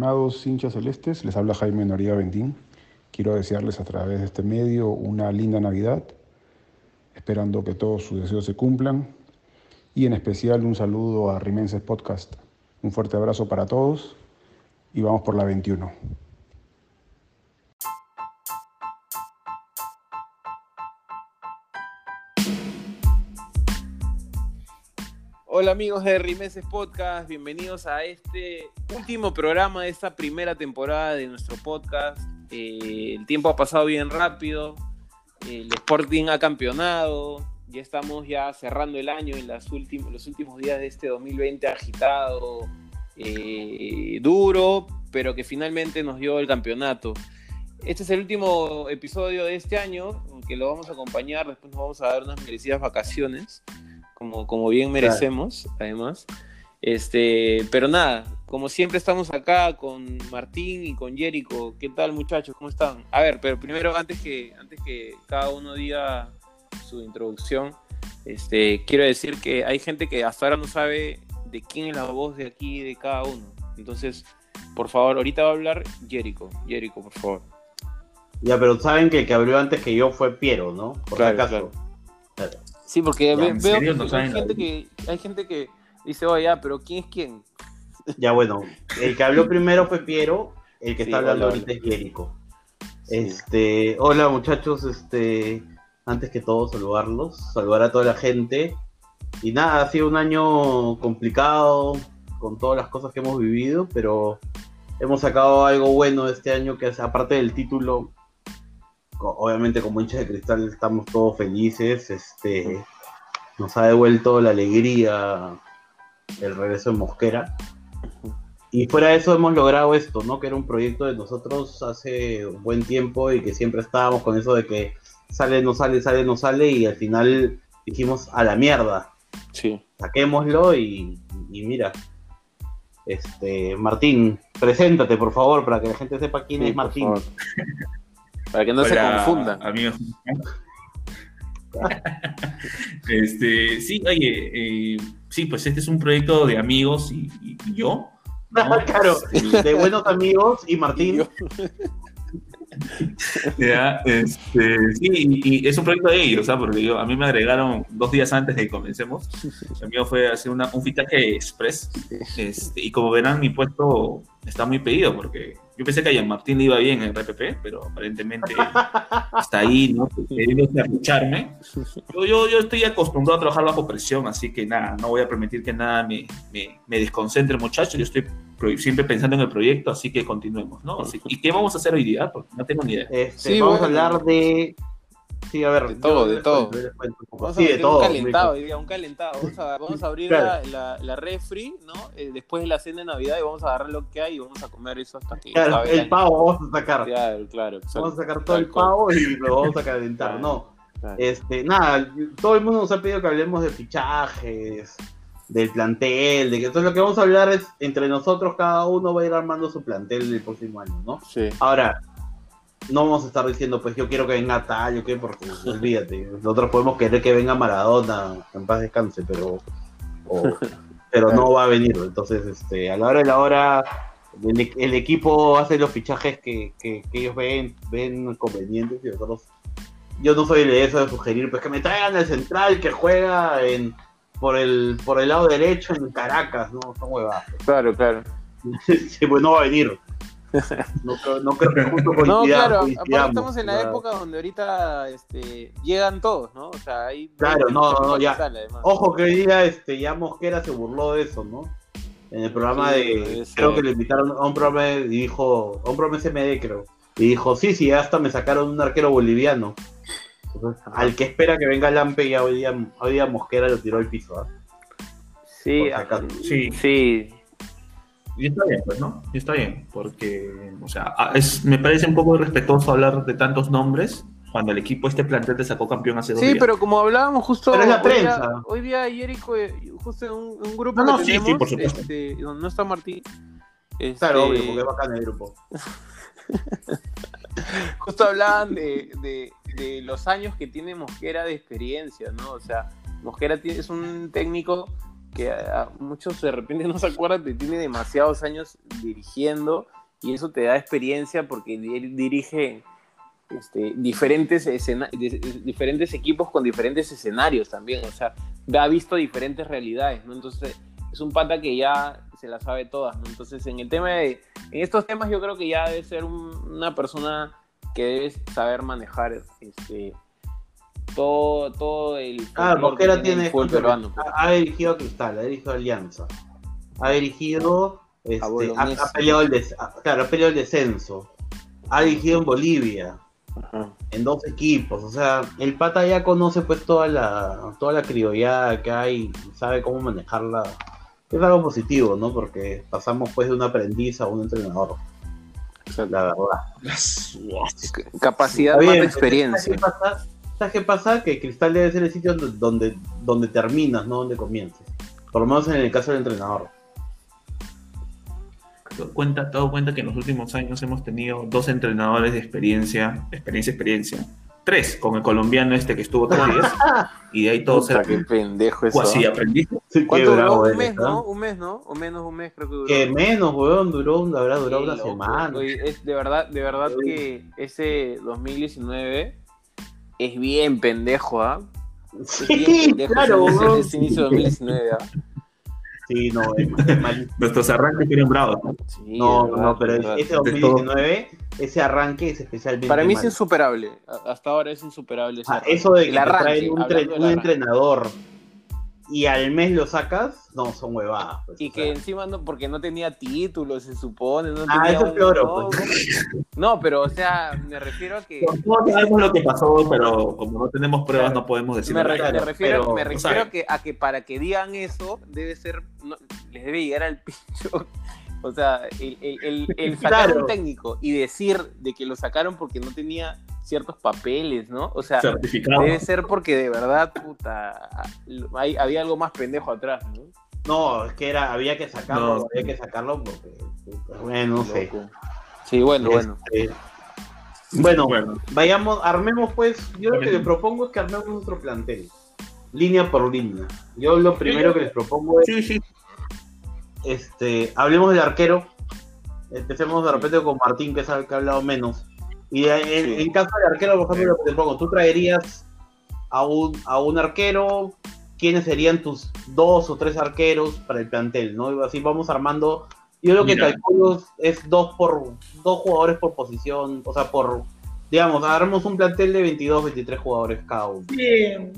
Estimados hinchas celestes, les habla Jaime Noriega Bentín. Quiero desearles a través de este medio una linda Navidad, esperando que todos sus deseos se cumplan y en especial un saludo a Rimenses Podcast. Un fuerte abrazo para todos y vamos por la 21. Hola amigos de Rimeses Podcast, bienvenidos a este último programa de esta primera temporada de nuestro podcast. Eh, el tiempo ha pasado bien rápido, el Sporting ha campeonado, ya estamos ya cerrando el año en las los últimos días de este 2020 agitado, eh, duro, pero que finalmente nos dio el campeonato. Este es el último episodio de este año, que lo vamos a acompañar, después nos vamos a dar unas merecidas vacaciones como, bien merecemos, además. Este, pero nada, como siempre estamos acá con Martín y con Jerico. ¿Qué tal muchachos? ¿Cómo están? A ver, pero primero antes que, antes que cada uno diga su introducción, este, quiero decir que hay gente que hasta ahora no sabe de quién es la voz de aquí de cada uno. Entonces, por favor, ahorita va a hablar Jerico. Jerico, por favor. Ya, pero saben que el que abrió antes que yo fue Piero, ¿no? Por claro, Claro. Sí, porque veo que hay, gente que hay gente que dice, oye, ya, pero ¿quién es quién? Ya, bueno, el que habló primero fue Piero, el que está hablando ahorita es Jerico. Este, hola muchachos, este, antes que todo saludarlos, saludar a toda la gente. Y nada, ha sido un año complicado con todas las cosas que hemos vivido, pero hemos sacado algo bueno este año que aparte del título, obviamente como hinchas de cristal estamos todos felices, este, nos ha devuelto la alegría el regreso de Mosquera. Y fuera de eso hemos logrado esto, ¿no? Que era un proyecto de nosotros hace un buen tiempo y que siempre estábamos con eso de que sale, no sale, sale, no sale y al final dijimos a la mierda. Sí. Saquémoslo y, mira. Este, Martín, preséntate por favor para que la gente sepa quién es Martín. Para que no se confunda. Amigos. este, sí, oye, eh, sí, pues este es un proyecto de amigos y, yo. claro, este, de buenos amigos y Martín. este, sí, y, es un proyecto de ellos, ¿sabes? Porque yo, a mí me agregaron dos días antes de que comencemos. El mío fue hacer una, un fichaje express. Este, y como verán, mi puesto está muy pedido porque yo pensé que a Martín le iba bien en RPP, pero aparentemente está ahí, ¿no? Queriendo escucharme. Yo, yo, yo, estoy acostumbrado a trabajar bajo presión, así que nada, no voy a permitir que nada me, me, me desconcentre, muchachos. Yo estoy siempre pensando en el proyecto, así que continuemos, ¿no? ¿Y qué vamos a hacer hoy día? Porque no tengo ni idea. Este, sí, vamos a hablar de Sí, a ver. De todo, de todo. Vamos a abrir un calentado, diría, un calentado. Vamos a, vamos a abrir la, la, refri, ¿no? Eh, después de la cena de Navidad y vamos a agarrar lo que hay y vamos a comer eso hasta que. Claro, el, pavo vamos a sacar. Claro, claro. Vamos a sacar todo el pavo y lo vamos a calentar, ¿no? Este, nada, todo el mundo nos ha pedido que hablemos de fichajes, del plantel, de que entonces lo que vamos a hablar es entre nosotros, cada uno va a ir armando su plantel el próximo año, ¿no? Sí. Ahora, no vamos a estar diciendo, pues yo quiero que venga tal, yo qué, porque olvídate. Nosotros podemos querer que venga Maradona, en paz descanse, pero, pero no va a venir. Entonces, este, a la hora de la hora, el, equipo hace los fichajes que, ellos ven, ven convenientes y nosotros. Yo no soy de eso de sugerir, pues que me traigan el central que juega en por el por el lado derecho en Caracas, no, son huevadas. Claro, claro. pues no va a venir. No, no creo que justo No, claro, aparte estamos en la época donde ahorita este, llegan todos, ¿no? O sea, hay Claro, no, no, ya. Ojo que hoy día este, ya Mosquera se burló de eso, ¿no? En el programa de. Creo que le invitaron a un programa y dijo. A un programa SMD, creo. Y dijo: Sí, sí, hasta me sacaron un arquero boliviano. al que espera que venga Lampe, ya hoy día, hoy día Mosquera lo tiró al piso, ¿ah? Sí, sí, sí. Y está bien, pues, ¿no? Y está bien, porque, o sea, es, me parece un poco irrespetuoso hablar de tantos nombres cuando el equipo este plantel te sacó campeón hace dos sí, días. Sí, pero como hablábamos justo... Pero es la prensa. Hoy día, Jerico, eh, justo en un, grupo no, que sí, tenemos, sí, por supuesto. Este, donde no está Martín. Este... Claro, obvio, porque es bacán el grupo. justo hablaban de, de, de, los años que tiene Mosquera de experiencia, ¿no? O sea, Mosquera es un técnico que muchos de repente no se acuerdan que tiene demasiados años dirigiendo y eso te da experiencia porque dirige este, diferentes, diferentes equipos con diferentes escenarios también, o sea, ha visto diferentes realidades, ¿no? Entonces, es un pata que ya se la sabe todas. Entonces, en el tema de, en estos temas yo creo que ya debe ser una persona que debe saber manejar este, todo, todo el... Ah, Mosquera tiene... Peruano, pues. ha, dirigido Cristal, ha dirigido Alianza, ha dirigido... Este, ha, peleado el claro, ha peleado el descenso, ha dirigido en Bolivia, en dos equipos. O sea, el pata ya conoce pues toda la, toda la criollada que hay, sabe cómo manejarla. Es algo positivo, ¿no? Porque pasamos pues de un aprendiz a un entrenador. La verdad. Capacidad más de experiencia. ¿Sabes qué, pasa? Que Cristal debe ser el sitio donde, donde terminas, no donde comiences. Por lo menos en el caso del entrenador cuenta, todo cuenta que en los últimos años hemos tenido dos entrenadores de experiencia, experiencia, experiencia. Tres, con el colombiano este que estuvo tres días. y de ahí todos Puta, qué pendejo eso. Así aprendí. ¿Cuánto duró? Un mes, ¿no? Un mes, ¿no? O menos un mes creo que duró. Que menos, weón, duró, habrá durado una semana. es de verdad, de verdad que ese 2019 es bien pendejo, ¿ah? Sí, claro, ese, ese, inicio de 2019, ¿ah? Sí, no, es, mal. Nuestros arranques fueron bravos. ¿no? no, no, pero ese 2019, ese arranque es especialmente. Para mí es insuperable. Hasta ahora es insuperable. Ah, eso de que te un, un entrenador y al mes lo sacas, no, son huevadas. Pues, y que encima no, porque no tenía títulos, se supone. No ah, eso es peor. Pues. No, pero o sea, me refiero a que. No sabemos lo que pasó, pero como no tenemos pruebas, no podemos decir Me, refiero, me refiero que, a que para que digan eso, debe ser. les debe llegar al pincho. O sea, el, el, el, sacar un técnico y decir de que lo sacaron porque no tenía ciertos papeles, ¿no? O sea, debe ser porque de verdad, puta, había algo más pendejo atrás, ¿no? No, es que era, había que sacarlo, había que sacarlo porque, bueno, no sé. Sí, bueno, bueno. Este, bueno, vayamos, armemos pues, yo lo que les propongo es que armemos nuestro plantel, línea por línea. Yo lo primero que les propongo es, sí, sí. este, hablemos del arquero, empecemos de repente con Martín, que es el que ha hablado menos. Y en, caso de arquero, por ejemplo, te pongo, tú traerías a un, a un arquero, ¿quiénes serían tus dos o tres arqueros para el plantel? ¿no? Así vamos armando. Yo lo que calculo es dos por dos jugadores por posición, o sea, por, digamos, agarramos un plantel de 22, 23 jugadores cada uno. Bien.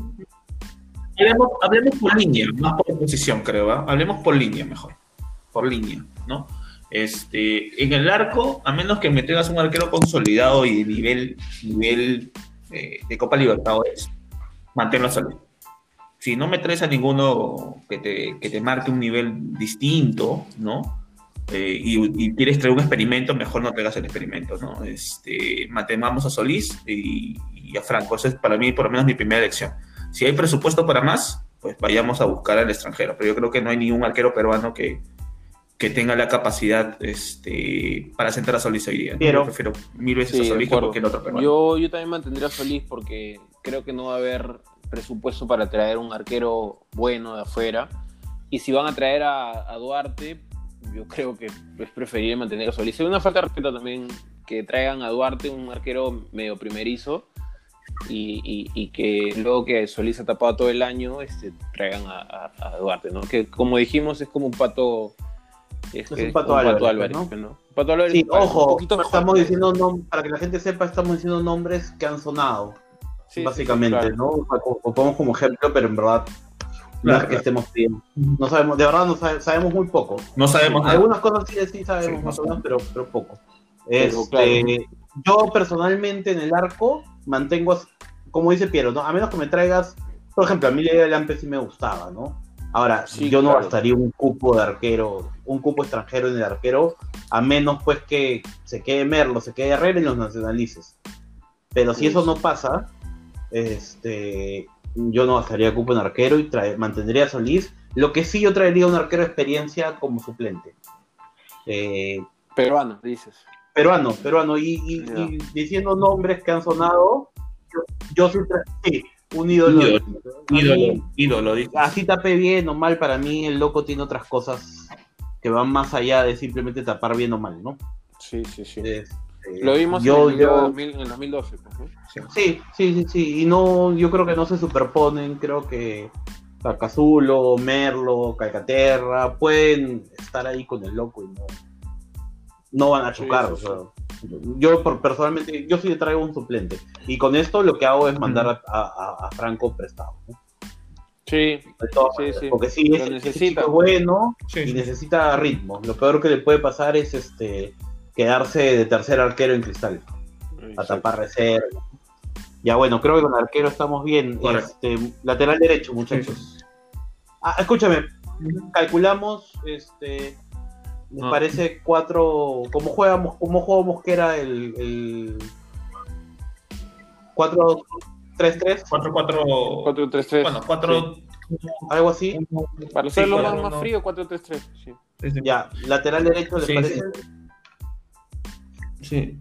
Hablemos, hablemos por línea, más por posición, creo, ¿va? Hablemos por línea mejor. Por línea, ¿no? Este, en el arco, a menos que me tengas un arquero consolidado y de nivel, nivel eh, de Copa Libertadores, manténlo a salud. Si no me traes a ninguno que te, que te marque un nivel distinto, ¿no? Eh, y, quieres traer un experimento, mejor no traigas el experimento, ¿no? Este, mantengamos a Solís y, y, a Franco. Esa es para mí, por lo menos, mi primera elección. Si hay presupuesto para más, pues vayamos a buscar al extranjero. Pero yo creo que no hay ningún arquero peruano que, que tenga la capacidad este, para sentar a Solís hoy día. Yo prefiero mil veces a Solís que cualquier otro peruano. Yo, yo también mantendría a Solís porque creo que no va a haber presupuesto para traer un arquero bueno de afuera. Y si van a traer a, Duarte, yo creo que es preferible mantener a Solís. Es una falta de respeto también que traigan a Duarte, un arquero medio primerizo, y, y, que luego que Solís ha tapado todo el año, este, traigan a, a Duarte, ¿no? Que como dijimos es como un pato es, un Pato Álvarez, ¿no? Pato Álvarez sí, ojo, estamos diciendo, para que la gente sepa, estamos diciendo nombres que han sonado, básicamente, ¿no? O, ponemos como ejemplo, pero en verdad no es que estemos bien. No sabemos, de verdad no sabemos muy poco. No sabemos. Algunas cosas sí, sí sabemos más o menos, pero, pero poco. Este, yo personalmente en el arco mantengo, como dice Piero, ¿no? a menos que me traigas, por ejemplo, a mí la idea del Ampe sí me gustaba, ¿no? Ahora, yo no gastaría un cupo de arquero, un cupo extranjero en el arquero, a menos pues que se quede Merlo, se quede Herrera y los nacionalices. Pero si eso no pasa, este, yo no gastaría cupo en arquero y mantendría a Solís. Lo que sí yo traería un arquero de experiencia como suplente. Eh, peruano, dices. Peruano, peruano. Y, diciendo nombres que han sonado, yo, sí, sí un ídolo. Ídolo, Ídolo, ídolo, dice. Así tape bien o mal, para mí el loco tiene otras cosas que van más allá de simplemente tapar bien o mal, ¿no? Sí, sí, sí. Este, Lo vimos yo, en, el yo- 2000 en el 2012. pues, ¿no? Sí, sí, sí, sí. Y no, yo creo que no se superponen. Creo que Cazulo, Merlo, Calcaterra pueden estar ahí con el loco y no, no van a Sí, chocar. sí, o sea, yo por- personalmente, yo sí le traigo un suplente. Y con esto lo que hago es mandar a, a- a Franco prestado. ¿no? Sí, Sí, sí. Porque sí, ese necesita. chico es bueno Sí, y sí. necesita ritmo. Lo peor que le puede pasar es este quedarse de tercer arquero en cristal. a tapar reserva. Ya bueno, creo que con el arquero estamos bien. Correcto. Este, lateral derecho, muchachos. Ah, escúchame, calculamos, este, me No. parece cuatro, como juega, como juega Mosquera el, el 4-3-3, 4-4. 4-3-3. Bueno, 4. algo así. Para hacerlo Sí, más, cuatro, más frío, 4-3-3. Sí. Ya, lateral derecho, ¿les Sí, parece? Sí.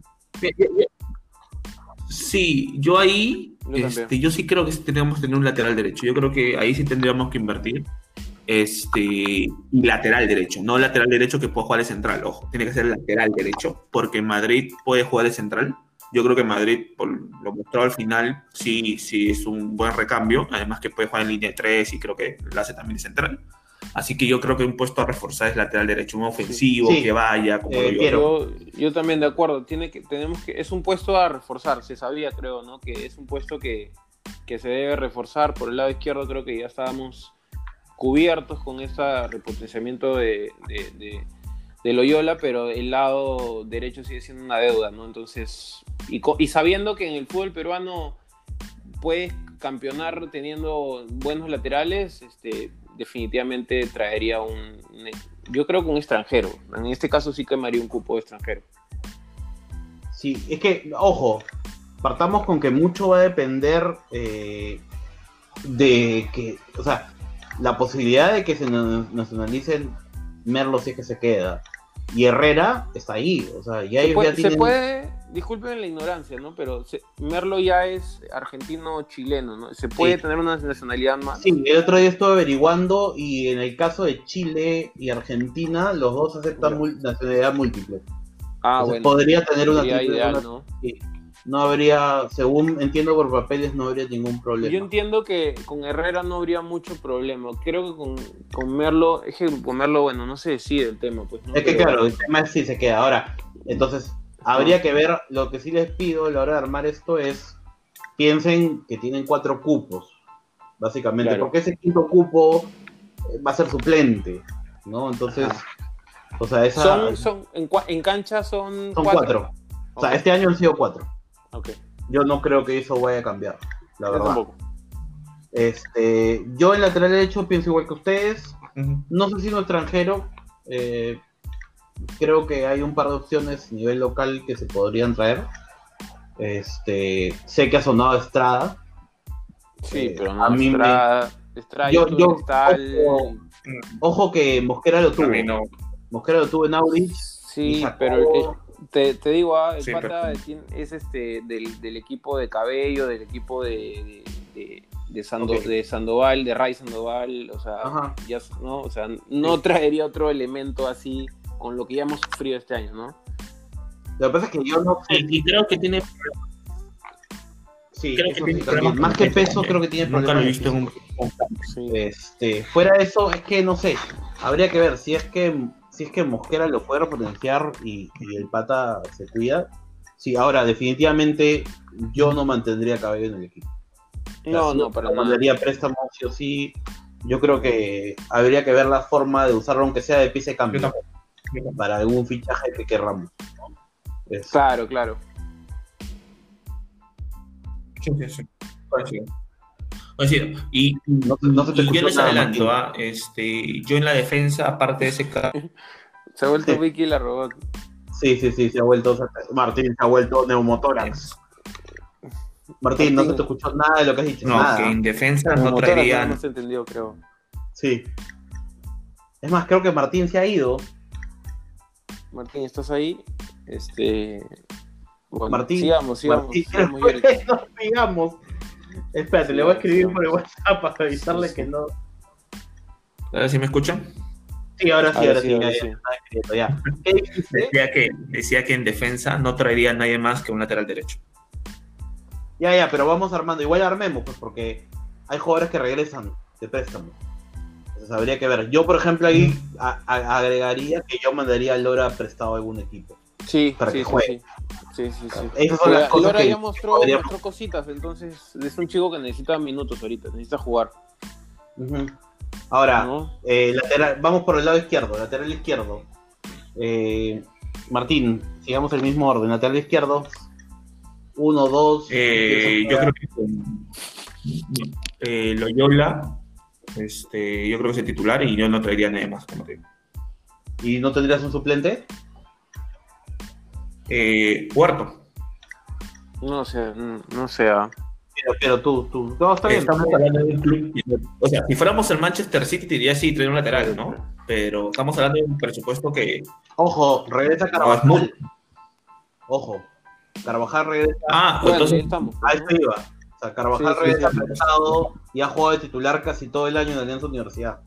Sí, yo ahí, Yo este, yo sí creo que sí tenemos que tener un lateral derecho. Yo creo que ahí sí tendríamos que invertir. Este, lateral derecho, no lateral derecho que pueda jugar de central, ojo, tiene que ser lateral derecho, porque Madrid puede jugar de central. Yo creo que Madrid, por lo mostrado al final, sí, sí es un buen recambio, además que puede jugar en línea de 3 y creo que lo hace también de central. Así que yo creo que un puesto a reforzar es lateral derecho, un ofensivo, Sí. que vaya, como Eh, lo. Yo, yo también de acuerdo. Tiene que, tenemos que, es un puesto a reforzar. Se sabía, creo, ¿no? Que es un puesto que, que se debe reforzar. Por el lado izquierdo creo que ya estábamos cubiertos con ese repotenciamiento de, de, de- de Loyola, pero el lado derecho sigue siendo una deuda, ¿no? Entonces, y, y sabiendo que en el fútbol peruano puedes campeonar teniendo buenos laterales, este, definitivamente traería un, yo creo que un extranjero. En este caso sí quemaría un cupo de extranjero. Sí, es que, ojo, partamos con que mucho va a depender eh, de que, o sea, la posibilidad de que se na- nacionalicen Merlo si es que se queda. Y Herrera está ahí, o sea, ya Se puede, ya se tienen... puede- disculpen la ignorancia, ¿no? Pero se- Merlo ya es argentino-chileno, ¿no? Se puede Sí. tener una nacionalidad más. Sí, el otro día estuve averiguando y en el caso de Chile y Argentina, los dos aceptan mul- nacionalidad múltiple. ah, Entonces, bueno. podría tener una ideal, una- ¿no? sí. No habría, según entiendo por papeles, no habría ningún problema. Yo entiendo que con Herrera no habría mucho problema. Creo que con, con Merlo, es que con Merlo, bueno, no se decide el tema, pues. ¿no? Es que Pero- claro, el tema es si se queda. Ahora, entonces, habría que ver, lo que sí les pido a la hora de armar esto es, piensen que tienen cuatro cupos, básicamente, Claro. porque ese quinto cupo eh, va a ser suplente, ¿no? Entonces, Ajá. o sea, esa, Son, son, en, en cancha son, son cuatro. O sea, este año han sido cuatro. Yo no creo que eso vaya a cambiar, la Yo verdad. tampoco. Este, yo en lateral derecho pienso igual que ustedes. No sé si un extranjero. eh, creo que hay un par de opciones a nivel local que se podrían traer. Este, sé que ha sonado Estrada. Sí, Eh, pero no, a mí me- Estrada, Estrada, Yo- yo, Cristal, ojo, Ojo que Mosquera lo tuvo. No. Mosquera lo tuvo en Audi. Sí, pero eh, te, te digo, ah, el Sí, pata tiene- es este del, del equipo de Cabello, del equipo de, de, de- de Sando- de Sandoval, de Ray Sandoval, o sea, ya, no, o sea, no traería otro elemento así con lo que ya hemos sufrido este año, ¿no? Lo que pasa es que yo no sé. Y, y creo que tiene. Sí, Creo que tiene sí problemas. Más que peso, también. creo que tiene Nunca lo he problemas. visto en un. Sí. Este, fuera de eso, es que no sé, habría que ver si es que si es que Mosquera lo puede potenciar y, y el pata se cuida. Sí, ahora definitivamente yo no mantendría Cabello en el equipo. No, O sea, no, nada. mandaría préstamo sí o sí. Yo creo que habría que ver la forma de usarlo aunque sea de piece Yo cambio tampoco. Yo tampoco. para algún fichaje que querramos. Claro, claro. Sí, sí, sí. Coincido. Y, No, no se te y yo escuchó les nada, adelanto, Martín. ¿ah? este, yo en la defensa, aparte de ese ca- Se ha vuelto Sí. Vicky la robot. Sí, sí, sí, se ha vuelto Martín se ha vuelto neumotórax. Martín, no se Martín. te escuchó nada de lo que has dicho. No, nada. que en defensa no motora, traerían. No se entendió, creo. Sí. Es más, creo que Martín se ha ido. Martín, ¿estás ahí? Este. Bueno, Martín, sigamos, sigamos. Martín, sigamos, Yorick. Espérate, le voy a escribir por el WhatsApp para avisarle que no. A ver si me escuchan. Sí, ahora sí, Ahora ahora sí, sí. ahora ya, sí. ya está escrito, ya. ¿Qué dijiste? Decía que, decía que en defensa no traería a nadie más que un lateral derecho. Ya, ya, pero vamos armando. Igual armemos, pues, porque hay jugadores que regresan de préstamo. Entonces habría que ver. Yo, por ejemplo, ahí a- a- agregaría que yo mandaría a Lora prestado a algún equipo. Sí, Para sí, que sí, juegue. sí. Sí, sí, sí. Esas son Pero las cosas Lora que ya mostró, podríamos- mostró cositas, entonces es un chico que necesita minutos ahorita, necesita jugar. Ahora, ¿no? eh, lateral, vamos por el lado izquierdo, lateral izquierdo. Eh, Martín, sigamos el mismo orden. Lateral izquierdo. Uno, dos. Eh, yo creo que eh, Loyola, este, yo creo que es el titular y yo no traería a nadie más. Como te digo. ¿Y no tendrías un suplente? Eh, Huerto. No sé, no sé. ah. Pero, pero tú, tú. No, está bien. Estamos hablando de un club. O sea, si fuéramos el Manchester City, te diría sí, traer un lateral, ¿no? Pero estamos hablando de un presupuesto que. Ojo, regresa Carvajal. Ojo. Carvajal regresa. Ah, Bueno, entonces. ahí estamos. A ¿no? esto iba. O sea, Carvajal Sí, sí, regresa sí. prestado y ha jugado de titular casi todo el año en Alianza Universidad.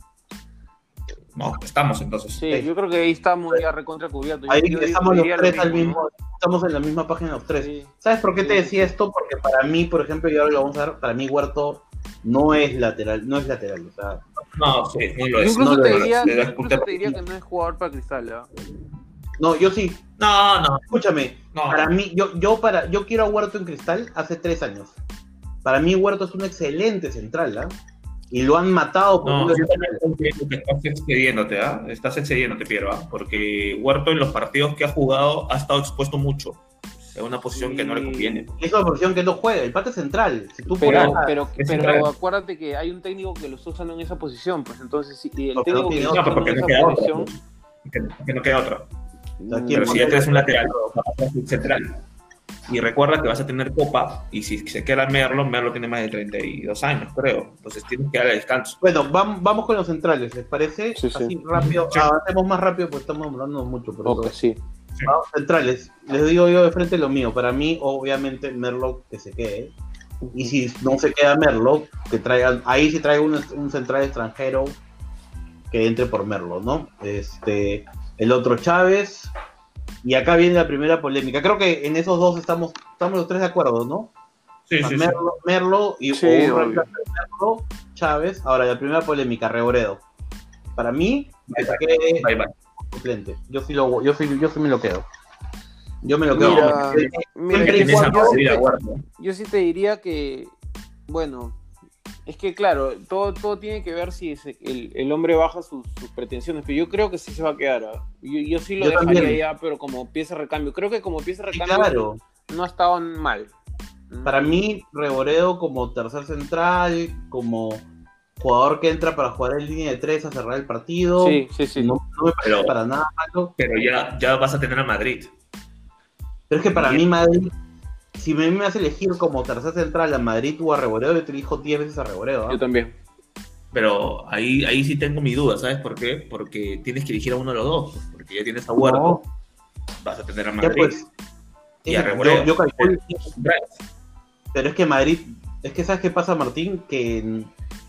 No, estamos entonces. Sí, yo creo que ahí estamos ya recontra cubiertos. Yo- Ahí yo estamos los lo tres al mismo, mismo. Estamos en la misma página los tres. Sí. ¿Sabes por qué te decía sí. esto? Porque para mí, por ejemplo, y ahora lo vamos a ver, para mí Huerto no es lateral, no es lateral. O sea, No, sí, no lo Yo es. incluso, no te diría, incluso te diría que no es jugador para Cristal. ¿ah? no, yo sí. No, no, Escúchame, no. para mí, yo, yo para, yo quiero a Huerto en Cristal hace tres años. Para mí Huerto es un excelente central, ¿ah? Y lo han matado por No, un yo que estás excediéndote, ¿ah? Estás excediéndote, Piero, ¿ah? Porque Huerto en los partidos que ha jugado ha estado expuesto mucho en una posición que no le conviene. Es una posición que no juega, el pate central. Si tú Pero, a- pero, es pero central. acuérdate que hay un técnico que lo está usando en esa posición, pues entonces si el Porque no técnico que tiene lo otro, está No, usando porque en no esa queda otra. posición, Que, que no queda otra. sea, mm, ¿quién Pero si ya tienes un lateral, central. Y recuerda que vas a tener copa, y si se queda Merlo, Merlo tiene más de 32 años, creo. Entonces tienes que darle descanso. Bueno, vam- vamos con los centrales, ¿les parece? Sí, sí. Así rápido, Sí. avancemos más rápido porque estamos hablando mucho. Pero ok, sí. Vamos, centrales, les digo yo de frente lo mío. Para mí, obviamente, Merlo que se quede. Y si no se queda Merlo, que traigan, ahí sí traigo un, un central extranjero que entre por Merlo, ¿no? Este, el otro Chávez. Y acá viene la primera polémica. Creo que en esos dos estamos, estamos los tres de acuerdo, ¿no? Sí, sí. Merlo, y Sí, Merlo, Chávez. Ahora, la primera polémica, Reboredo. Para mí, Bye, bye. suplente. Yo sí, lo, yo, sí, yo sí me lo quedo. Yo me lo quedo. Mira, mira, yo sí te diría que, bueno, es que claro, todo, todo tiene que ver si ese- el, el hombre baja sus, sus pretensiones, pero yo creo que sí se va a quedar. ¿ah? Yo, yo sí lo Yo dejaría también. ya, pero como pieza de recambio. Creo que como pieza recambio claro. no ha estado mal. Para mí, Reboredo como tercer central, como jugador que entra para jugar en línea de tres a cerrar el partido. Sí, sí, sí. No, no me parece Pero- para nada malo. Pero ya, ya vas a tener a Madrid. Pero es que para Bien. mí, Madrid, si me, me hace elegir como tercer central a Madrid o a Reboredo, yo te elijo 10 veces a Reboredo. ¿ah? Yo también. Pero ahí, ahí sí tengo mi duda, ¿sabes por qué? Porque tienes que elegir a uno de los dos. pues, Porque ya tienes a Huerto, vas a tener a Ya Madrid. pues. Y a yo, Reboredo. yo calculo-. Pero es que Madrid, es que ¿sabes qué pasa, Martín? Que en,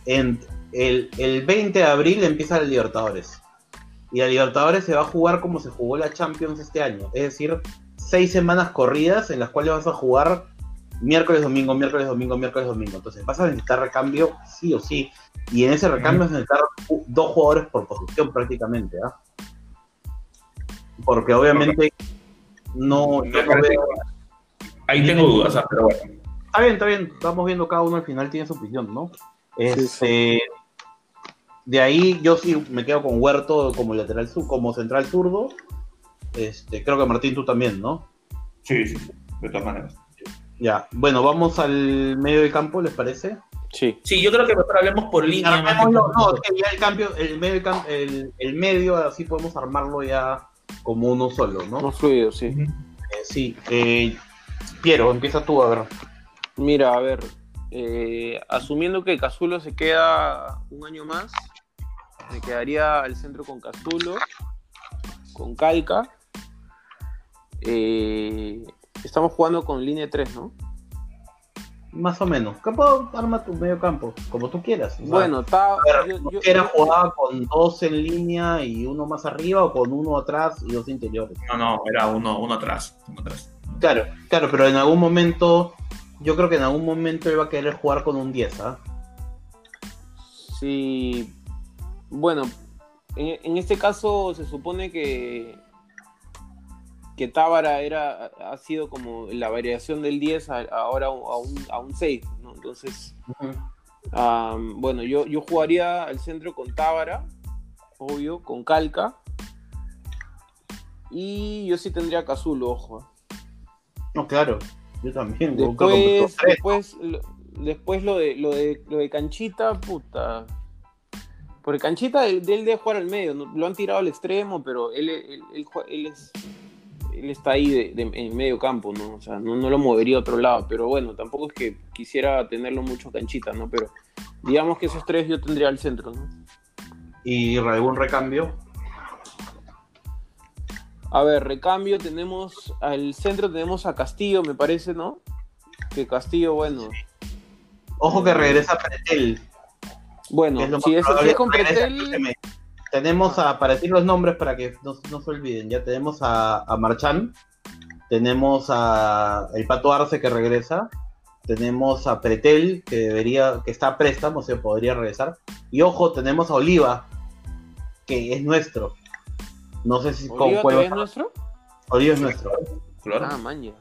en el, el 20 de abril empieza la Libertadores. Y la Libertadores se va a jugar como se jugó la Champions este año. Es decir, seis semanas corridas en las cuales vas a jugar miércoles, domingo, miércoles, domingo, miércoles, domingo. Entonces vas a necesitar recambio sí o sí. Y en ese recambio vas a necesitar dos jugadores por posición prácticamente. ¿ah? Porque obviamente no, yo no veo Ahí tengo dudas, ah, pero bueno. Está bien, está bien. Estamos viendo cada uno al final tiene su opinión, ¿no? Este, De ahí yo sí me quedo con Huerto como lateral sur, como central zurdo. Este, creo que Martín tú también, ¿no? Sí, sí, de todas maneras. Ya. Bueno, vamos al medio del campo, ¿les parece? Sí. Sí, yo creo que mejor hablemos por línea. por- no, es que ya el cambio, el medio, el, el medio, así podemos armarlo ya como uno solo, ¿no? Más fluido, sí. Eh, sí. Eh, Piero, empieza tú a ver. Mira, a ver, eh, asumiendo que Cazulo se queda un año más, me quedaría al centro con Cazulo, con Calca. Eh, estamos jugando con línea 3, ¿no? más o menos. Capo, arma tu medio campo, como tú quieras. bueno, está. Era jugaba con dos en línea y uno más arriba o con uno atrás y dos interiores. No, no, era uno, uno atrás. Uno atrás. Claro, claro, pero en algún momento, yo creo que en algún momento iba a querer jugar con un 10, ¿ah? Sí. Bueno, en, este caso se supone que que Tábara era, ha sido como la variación del 10 ahora a un, a un 6, ¿no? Entonces, bueno, yo, yo jugaría al centro con Tábara, obvio, con Calca, y yo sí tendría Cazulo, ojo. No, claro, yo también. Después, después, lo, después lo de, lo de lo de Canchita, puta. Porque Canchita, él, debe jugar al medio, lo han tirado al extremo, pero él, él, él, es, él está ahí de, en medio campo, ¿no? O sea, no, lo movería a otro lado, pero bueno, tampoco es que quisiera tenerlo mucho Canchita, ¿no? Pero digamos que esos tres yo tendría al centro, ¿no? ¿Y algún recambio? A ver, recambio tenemos al centro tenemos a Castillo, me parece, ¿no? Que Castillo, bueno. Ojo que regresa Pretel. Bueno, si es, si con Tenemos a, para decir los nombres para que no, se olviden, ya tenemos a, a Marchán, tenemos a el Pato Arce que regresa, tenemos a Pretel que debería, que está a préstamo, o sea, podría regresar, y ojo, tenemos a Oliva, que es nuestro. No sé si ¿Oliva es nuestro? Oliva es nuestro. Ah, maña.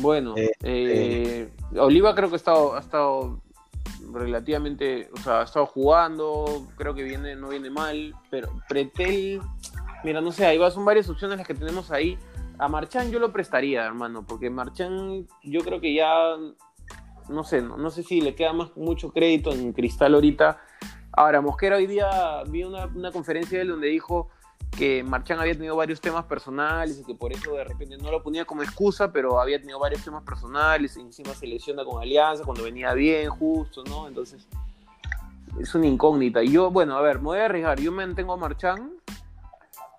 Bueno, eh, eh, Oliva creo que ha estado, ha estado relativamente, o sea, ha estado jugando, creo que viene, no viene mal, pero Pretel, mira, no sé, ahí son varias opciones las que tenemos ahí. A Marchán yo lo prestaría, hermano, porque Marchán yo creo que ya, no sé, no, sé si le queda más mucho crédito en Cristal ahorita. Ahora, Mosquera hoy día vi una, una conferencia de él donde dijo que Marchán había tenido varios temas personales y que por eso de repente no lo ponía como excusa, pero había tenido varios temas personales, y encima se lesiona con Alianza cuando venía bien, justo, ¿no? Entonces, es una incógnita. Yo, bueno, a ver, me voy a arriesgar, yo mantengo a Marchán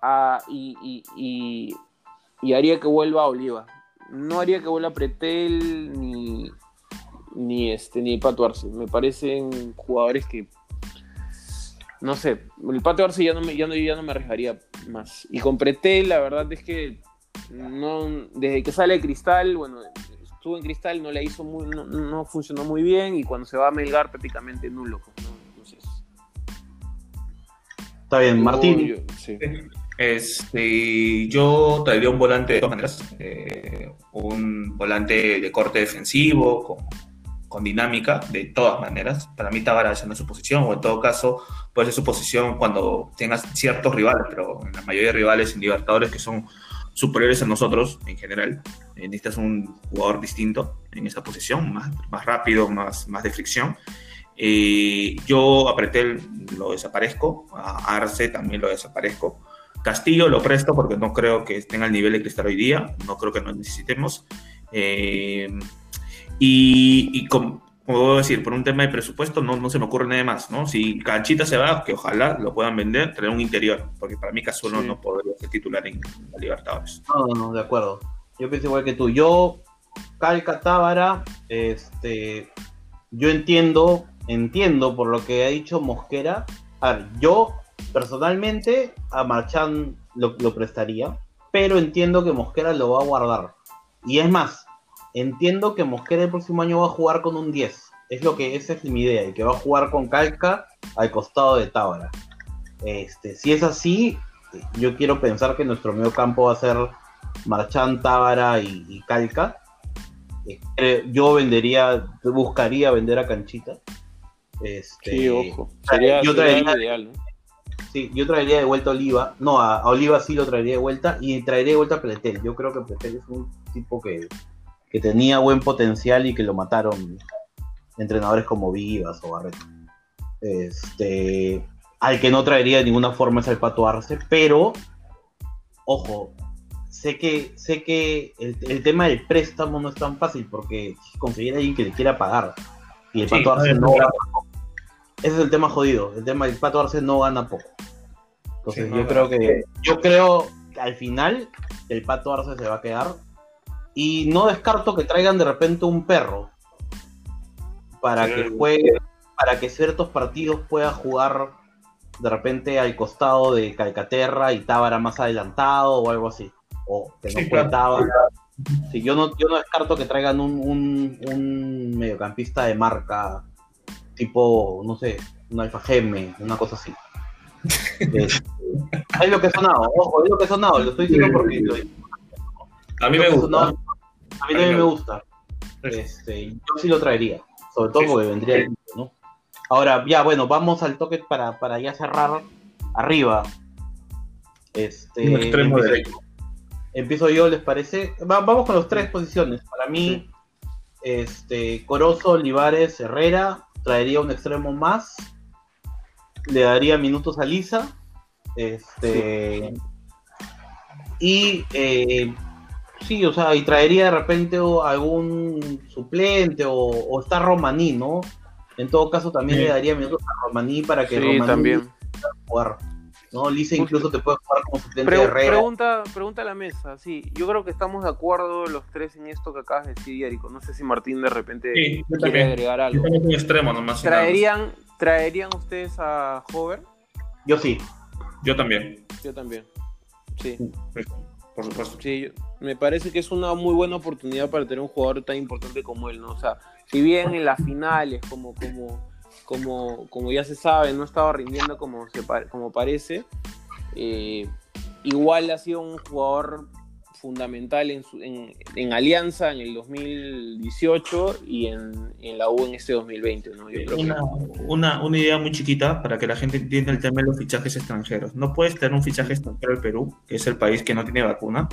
ah, y, y, haría que vuelva a Oliva. No haría que vuelva a Pretel ni, ni, este, ni Pato Arce. Me parecen jugadores que no sé, el Pato Arce ya no me, ya no, ya no me arriesgaría más. Y con Pretel, la verdad es que no, desde que sale de Cristal, bueno, estuvo en Cristal, no le hizo muy, no, funcionó muy bien y cuando se va a Melgar prácticamente nulo. Pues, Entonces, Está bien, Martín. Este, yo traería un volante de todas maneras, eh, un volante de corte defensivo, con con dinámica, de todas maneras. Para mí Tábara esa no su posición, o en todo caso puede ser su posición cuando tengas ciertos rivales, pero la mayoría de rivales en Libertadores que son superiores a nosotros en general, eh, necesitas un jugador distinto en esa posición, más, más rápido, más, más de fricción. Eh, yo a Pretel lo desaparezco, a Arce también lo desaparezco. Castillo lo presto porque no creo que tenga el nivel de cristal hoy día, no creo que nos necesitemos. Eh, y, como, puedo decir, por un tema de presupuesto no, no se me ocurre nada más, ¿no? Si Canchita se va, que ojalá lo puedan vender, tener un interior, porque para mí Casuelo no podría ser titular en la Libertadores. No, no, de acuerdo. Yo pienso igual que tú. Yo, Calca Tábara, este, yo entiendo, entiendo por lo que ha dicho Mosquera. A ver, yo personalmente a Marchán lo, lo prestaría, pero entiendo que Mosquera lo va a guardar. Y es más, entiendo que Mosquera el próximo año va a jugar con un 10. Es lo que esa es mi idea, y que va a jugar con Calca al costado de Tábara. Este, si es así, yo quiero pensar que nuestro medio campo va a ser Marchán, Tábara y, Calca. Eh, yo vendería, buscaría vender a Canchita. Este, sí, ojo. Sería, yo traería, ideal, Sí, yo traería de vuelta a Oliva. No, a, Oliva sí lo traería de vuelta y traería de vuelta a Pretel. Yo creo que Pretel es un tipo que que tenía buen potencial y que lo mataron entrenadores como Vivas o Barreto. Este, al que no traería de ninguna forma es el Pato Arce, pero ojo, sé que, sé que el, tema del préstamo no es tan fácil porque conseguir a alguien que le quiera pagar y el Pato Arce no, gana poco. Ese es el tema jodido, el tema del Pato Arce no gana poco. Entonces yo creo que yo creo que al final el Pato Arce se va a quedar Y no descarto que traigan de repente un perro para que juegue, para que ciertos partidos pueda jugar de repente al costado de Calcaterra y Tábara más adelantado o algo así. O que no Sí, claro. Tábara. Sí, yo, no, yo no descarto que traigan un, un, un mediocampista de marca tipo, no sé, un Alfa Geme, una cosa así. Es lo que he sonado, ojo, es lo que he sonado, lo estoy diciendo porque A mí me gusta. sonado, a mí también me gusta. Este, yo sí lo traería, sobre todo porque vendría el ¿no? Ahora, ya, bueno, vamos al toque para, para ya cerrar arriba. Este, Un extremo empiezo, derecho. empiezo yo, ¿les parece? Va- vamos con las tres posiciones. Para mí, este, Corozo, Olivares, Herrera, traería un extremo más. Le daría minutos a Lisa. Este. Y eh, sí, o sea, y traería de repente o algún suplente o, o está Romaní, ¿no? En todo caso, también Sí. le daría minutos a Romaní para que Sí, Romaní también. pueda jugar. ¿no? Lisa incluso te puede jugar como suplente Pre- de Herrera. pregunta, pregunta a la mesa, sí. Yo creo que estamos de acuerdo los tres en esto que acabas de decir, Erico. No sé si Martín de repente Sí, yo quiere también. agregar Yo algo. también un extremo nomás. y nada más. ¿Traerían, ¿Traerían ustedes a Hover? Yo sí. Yo también. Yo también. Sí. Sí, Por supuesto. Sí, me parece que es una muy buena oportunidad para tener un jugador tan importante como él, ¿no? O sea, si bien en las finales, como, como, como, como ya se sabe, no estaba rindiendo como, como parece, eh, igual ha sido un jugador fundamental en, su- en, en Alianza en el 2018 y en, en la U en este 2020, ¿no? Yo creo que- Una, una, una idea muy chiquita para que la gente entienda el tema de los fichajes extranjeros. No puedes tener un fichaje extranjero al Perú, que es el país que no tiene vacuna,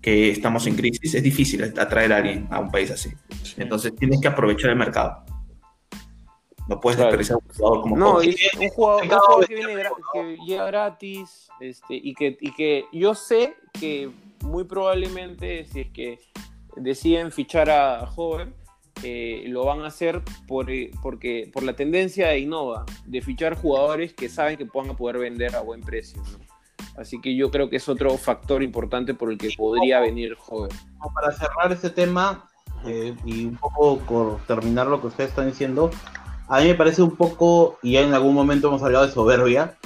que estamos en crisis. Es difícil atraer a alguien a un país así. Entonces tienes que aprovechar el mercado. No puedes Claro. desperdiciar un jugador como No, y un jugador, un jugador que, viene que llega gratis este, y, que, y que yo sé que muy probablemente si es que deciden fichar a Hover, eh, lo van a hacer por, eh, porque, por la tendencia de Innova, de fichar jugadores que saben que puedan poder vender a buen precio. ¿no? Así que yo creo que es otro factor importante por el que podría venir Hover. como para cerrar este tema eh, y un poco por terminar lo que ustedes están diciendo, a mí me parece un poco, y ya en algún momento hemos hablado de soberbia,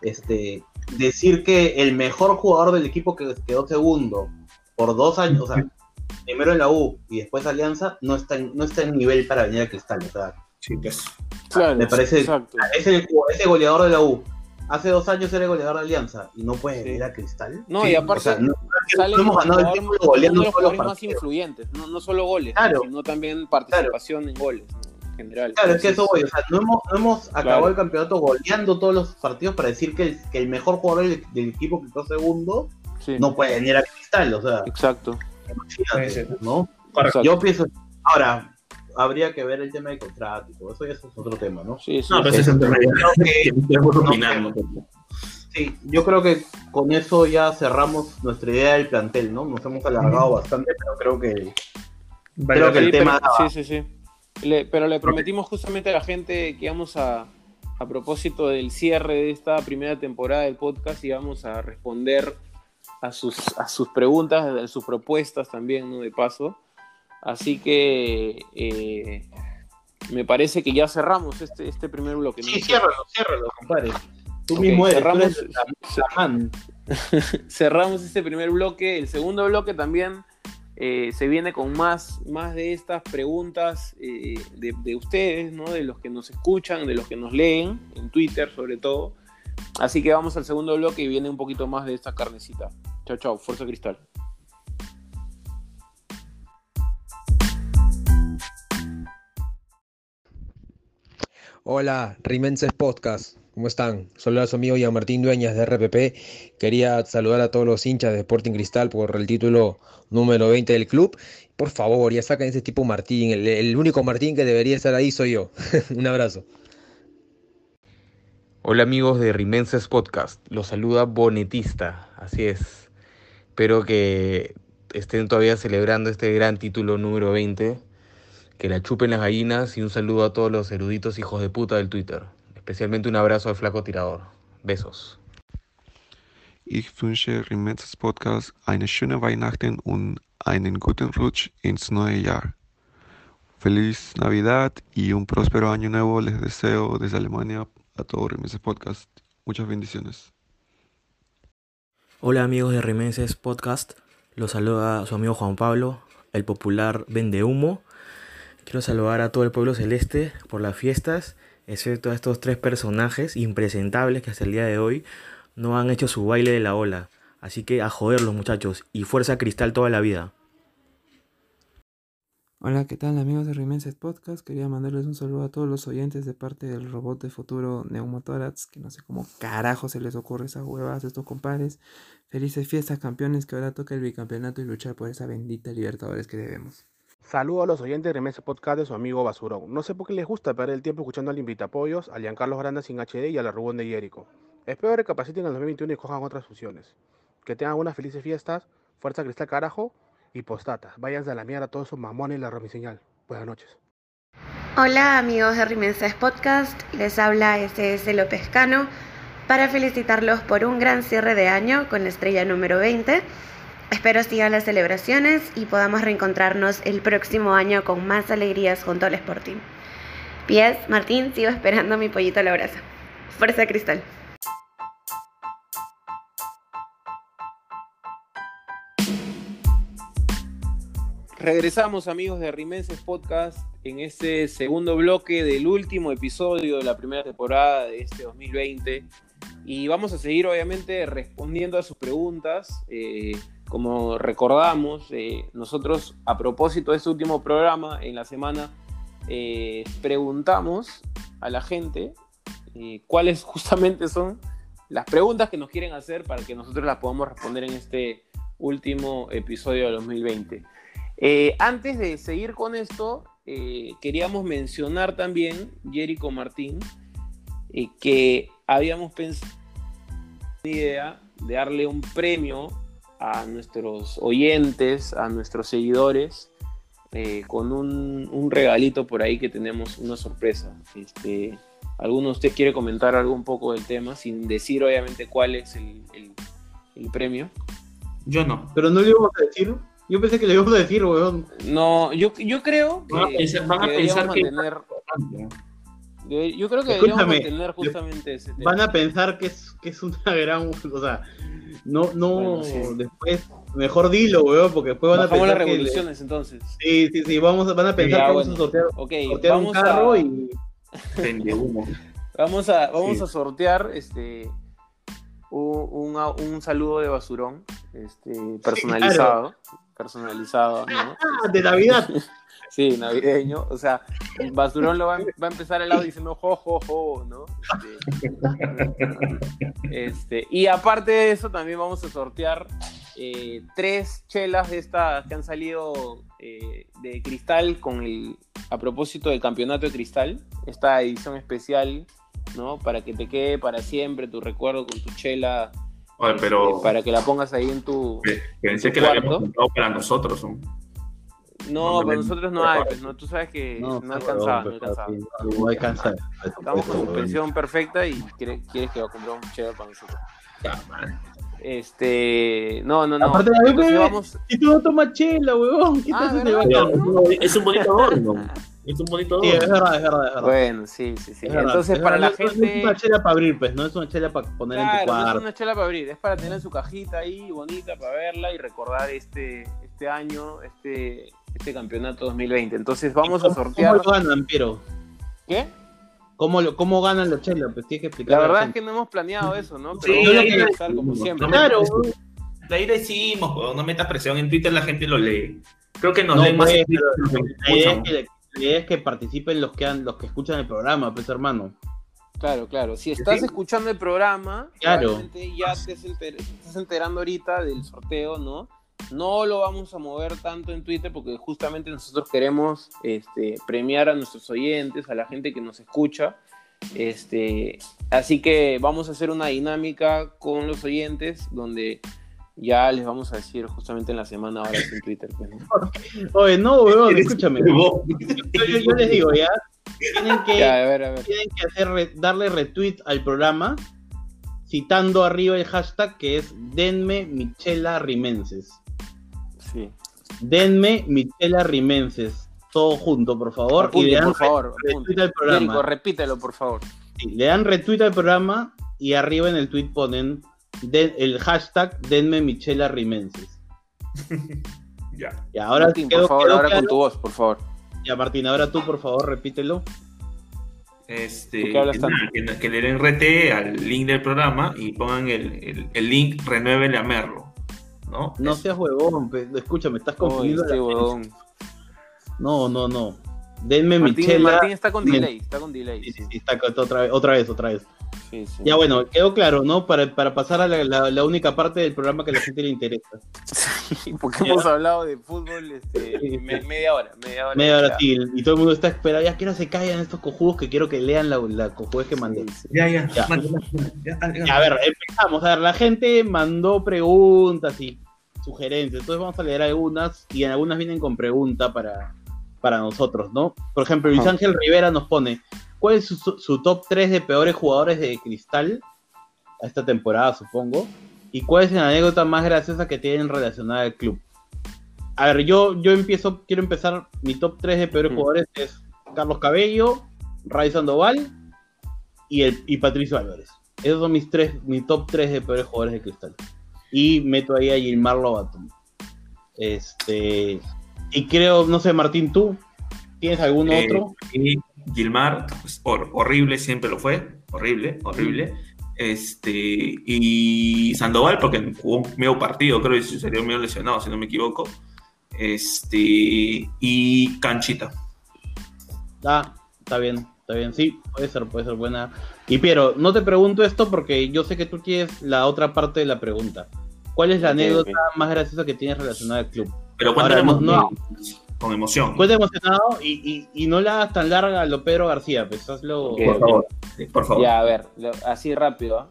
este, decir que el mejor jugador del equipo que quedó segundo por dos años, o sea, primero en la U y después Alianza, no está en, no está en nivel para venir a Cristal. O sea, Sí, pues. Claro, Me parece- exacto. es el, ese goleador de la U. Hace dos años era el goleador de Alianza y no puede Sí. venir a Cristal. No, Sí, y aparte o sea, no- sale no hemos ganado el jugador- título uno goleando de los jugadores más influyentes, no, no solo goles, Claro. sino también participación en goles general. Claro, es que eso voy, o sea, no hemos, no hemos acabado el campeonato goleando todos los partidos para decir que el, que el mejor jugador del, del equipo que quedó segundo sí, no puede venir a Cristal, o sea, Exacto. imagínate, Sí, sí. ¿no? Correcto. exacto. Yo pienso, ahora, habría que ver el tema de contrato y todo eso, y eso es otro tema, ¿no? Sí, sí, No, pero sí. ese es un tema ya. Sí, yo creo que con eso ya cerramos nuestra idea del plantel, ¿no? Nos hemos alargado bastante, pero creo que Vale, Creo que el tema pero, sí, sí, sí. Le- pero le prometimos justamente a la gente que íbamos a, a propósito del cierre de esta primera temporada del podcast, íbamos a responder a sus, a sus preguntas, a sus propuestas también, ¿no? De paso. Así que eh, me parece que ya cerramos este, este primer bloque. ¿no? sí, ciérralo, ciérralo, compadre. Tú Ok, mismo eres, tú cerramos- eres la, la man. cerramos este primer bloque. El segundo bloque también eh, se viene con más, más de estas preguntas eh, de, de ustedes, ¿no? de los que nos escuchan, de los que nos leen, en Twitter sobre todo. Así que vamos al segundo bloque y viene un poquito más de esta carnecita. Chao, chao, Fuerza Cristal. Hola, Rimenses Podcast. ¿Cómo están? Soy a su amigo Jean Martín Dueñas de RPP. Quería saludar a todos los hinchas de Sporting Cristal por el título número 20 del club. Por favor, ya saquen ese tipo Martín. El, el único Martín que debería estar ahí soy yo. Un abrazo. Hola amigos de Rimenses Podcast, los saluda Bonetista, así es. Espero que estén todavía celebrando este gran título número 20, que la chupen las gallinas y un saludo a todos los eruditos hijos de puta del Twitter. Especialmente un abrazo al flaco tirador. Besos. Ich wünsche Remenses Podcast eine schöne Weihnachten und einen guten Rutsch ins neue Jahr. Feliz Navidad y un próspero año nuevo les deseo desde Alemania a todo Remenses Podcast. Muchas bendiciones. Hola amigos de Remenses Podcast, los saluda su amigo Juan Pablo, el popular Vende Humo. Quiero saludar a todo el pueblo celeste por las fiestas, excepto a estos tres personajes impresentables que hasta el día de hoy no han hecho su baile de la ola. Así que a joderlos muchachos y fuerza cristal toda la vida. Hola, ¿qué tal amigos de Remenses Podcast? Quería mandarles un saludo a todos los oyentes de parte del robot de futuro Neumotorats, que no sé cómo carajo se les ocurre esas huevas a estos compadres. Felices fiestas campeones que ahora toca el bicampeonato y luchar por esa bendita Libertadores que debemos. Saludo a los oyentes de Remenses Podcast de su amigo Basurón. No sé por qué les gusta perder el tiempo escuchando al Invitapollos, al Giancarlos Granda sin HD y a la Rubón de Jerico. Espero recapaciten en el 2021 y cojan otras fusiones. Que tengan unas felices fiestas, fuerza cristal carajo y postata. Váyanse a la mierda a todos esos mamones y la romiseñal. Buenas noches. Hola amigos de Rimenses Podcast, les habla SS López Cano para felicitarlos por un gran cierre de año con la estrella número 20. Espero sigan las celebraciones y podamos reencontrarnos el próximo año con más alegrías junto al Sporting. Pies, Martín, sigo esperando mi pollito a la brasa. Fuerza Cristal. Regresamos amigos de Rimenses Podcast en este segundo bloque del último episodio de la primera temporada de este 2020 y vamos a seguir obviamente respondiendo a sus preguntas. Eh, como recordamos, eh, nosotros a propósito de este último programa en la semana eh, preguntamos a la gente eh, cuáles justamente son las preguntas que nos quieren hacer para que nosotros las podamos responder en este último episodio de 2020. Eh, antes de seguir con esto, queríamos mencionar también, Jerico Martín, que habíamos pensado la idea de darle un premio a nuestros oyentes, a nuestros seguidores, eh, con un, un regalito por ahí que tenemos, una sorpresa. Este, ¿Alguno de ustedes quiere comentar algo un poco del tema, sin decir obviamente cuál es el, el- el premio? Yo no. Pero no le íbamos a decir. Yo pensé que le íbamos a decir, weón. No, yo, yo creo que, Van a pensar, van a que pensar que. mantener, yo creo que deberíamos Escúchame, mantener justamente ese tema. Van a pensar que es, que es una gran. O sea, no, no. Bueno, sí. Después, mejor dilo, weón, porque después van a Bajamos las pensar. que le- revoluciones entonces. Sí, sí, sí. Vamos, van a pensar Ya, que vamos bueno. a sortear, Ok, sortear un vamos carro a, y. Vamos a, vamos Sí. a sortear este un, un- un saludo de basurón este, personalizado. Personalizado, ¿no? ¡Ah, de Navidad! Sí, navideño. O sea, Basurón lo va, a- va a empezar el audio diciendo jo, jo, jo, ¿no? Este, este, y aparte de eso, también vamos a sortear eh, tres chelas de estas que han salido eh, de cristal con el, a propósito del campeonato de cristal, esta edición especial, ¿no? Para que te quede para siempre tu recuerdo con tu chela, Oye, pero. este, para que la pongas ahí en tu... Pensé tu que la habíamos cuarto. comprado para nosotros. ¿no? No, para no, nosotros no hay, no. pues, ¿no? Tú sabes que no, No, alcanzaba, no alcanzaba. No alcanza. Estamos con suspensión perfecta y quiere- quieres que va a comprar un chévere para nosotros. Ya. Este, no, no, no. Aparte, Entonces bebé, vamos, Si tú no tomas chela, weón, ¿qué te Ah. Pero es un bonito adorno. Es un bonito Sí, es verdad, es verdad, es verdad. Bueno, sí, sí, sí. Es Entonces, es para la verdad, No es gente, una chela para abrir, pues, no es una chela para poner en tu claro, no es cuarto. una chela para abrir, es para tener en su cajita ahí bonita para verla y recordar este, este año, este, este campeonato 2020. Entonces, vamos a ¿Cómo- sortear. ¿Cómo lo ganan, Piero? ¿Qué? ¿Cómo, lo- ¿Cómo ganan la chela? Pues tienes que explicar. La verdad es que no hemos planeado eso, ¿no? Pero Sí, vamos a ahí- empezar como siempre. Claro, De ahí decimos, weón, no metas presión. En Twitter la gente lo lee. Creo que nos No, leen más pues, la idea, es que, la idea es que participen los que, han, los que escuchan el programa, pues, hermano. Claro, claro. Si estás Sí. escuchando el programa, Claro. ya te estés enter- te estás enterando ahorita del sorteo, ¿no? No lo vamos a mover tanto en Twitter porque justamente nosotros queremos este, premiar a nuestros oyentes, a la gente que nos escucha. Este, así que vamos a hacer una dinámica con los oyentes donde ya les vamos a decir justamente en la semana ahora en Twitter. pues, ¿no? Oye, no, weón, escúchame. Yo, yo- yo les digo, ya. Tienen que, Ya, a ver, a ver. tienen que hacer re- darle retweet al programa citando arriba el hashtag que es Denme Michela Rimenses. Sí. Denme Michela Rimenses. Todo junto, por favor. Apunte, y le dan por favor. retweet apunte. al programa. Jerico, repítelo, por favor. Sí, le dan retweet al programa y arriba en el tweet ponen den- el hashtag Denme Michela Rimenses. Ya. Y ahora Martín, por favor, ahora claro. con tu voz, por favor. Ya, Martín, ahora tú, por favor, repítelo. Este, ¿Por qué hablas que, que- que le den RT al link del programa y pongan el, el, el link renuévenle a Merlo. ¿No? No seas huevón, pe- escúchame, estás huevón. No, no, no. Denme Martín, Michela. Martín está con delay, está con delay. Sí, sí, sí, está otra vez, otra vez, otra vez. Sí, sí. Ya bueno, quedó claro, ¿no? Para, para pasar a la, la- la única parte del programa que a la gente le interesa. Sí, porque hemos hablado de fútbol este, me- media hora, media hora. Media hora y todo el mundo está esperando, ya quiero se callan estos cojudos que quiero que lean la, la cojudes que mandé. Ya, ya. Ya. man, ya, ya, ya. A ver, empezamos. A ver, la gente mandó preguntas y sugerencias. Entonces vamos a leer algunas y algunas vienen con pregunta para, para nosotros, ¿no? Por ejemplo, Luis. Ángel Rivera nos pone, ¿cuál es su, su top 3 de peores jugadores de Cristal a esta temporada, supongo? ¿Y cuál es la anécdota más graciosa que tienen relacionada al club? A ver, yo, yo empiezo, quiero empezar, mi top 3 de peores Mm. jugadores es Carlos Cabello, Ray Sandoval y, el, y Patricio Álvarez. Esos son mis tres, mi top 3 de peores jugadores de cristal. Y meto ahí a Gilmar Lobato. Este. Y creo, no sé, Martín, ¿tú tienes algún Eh, otro? Gilmar, pues, hor- horrible, siempre lo fue. Horrible, horrible. Este, y Sandoval, porque jugó un medio partido, creo que salió medio lesionado, si no me equivoco. Este, y Canchita. Ah, está bien, está bien. Sí, puede ser, puede ser buena. Y Piero, no te pregunto esto porque yo sé que tú quieres la otra parte de la pregunta. ¿Cuál es la anécdota más graciosa que tienes relacionada al club? Pero Ahora, cuéntanos no- no- con emoción. Cuenta emocionado y, y, y no la hagas tan larga a lo Pedro García, pues hazlo. Ok, Por favor. Sí, Por favor. Ya, a ver, lo- así rápido. ¿ah?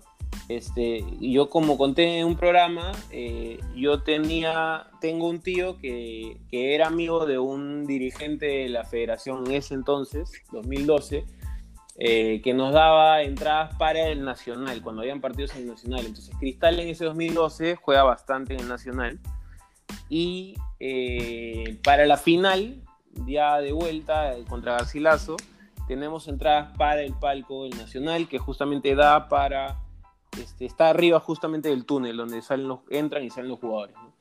Este, yo como conté en un programa, eh, yo tenía, tengo un tío que, que era amigo de un dirigente de la federación en ese entonces, 2012, eh, que nos daba entradas para el Nacional, cuando habían partidos en el Nacional. Entonces Cristal en ese 2012 juega bastante en el Nacional. Y eh, para la final, ya de vuelta eh, contra Garcilaso, tenemos entradas para el palco del Nacional, que justamente da para. Este, está arriba justamente del túnel, donde salen los, entran y salen los jugadores. ¿no?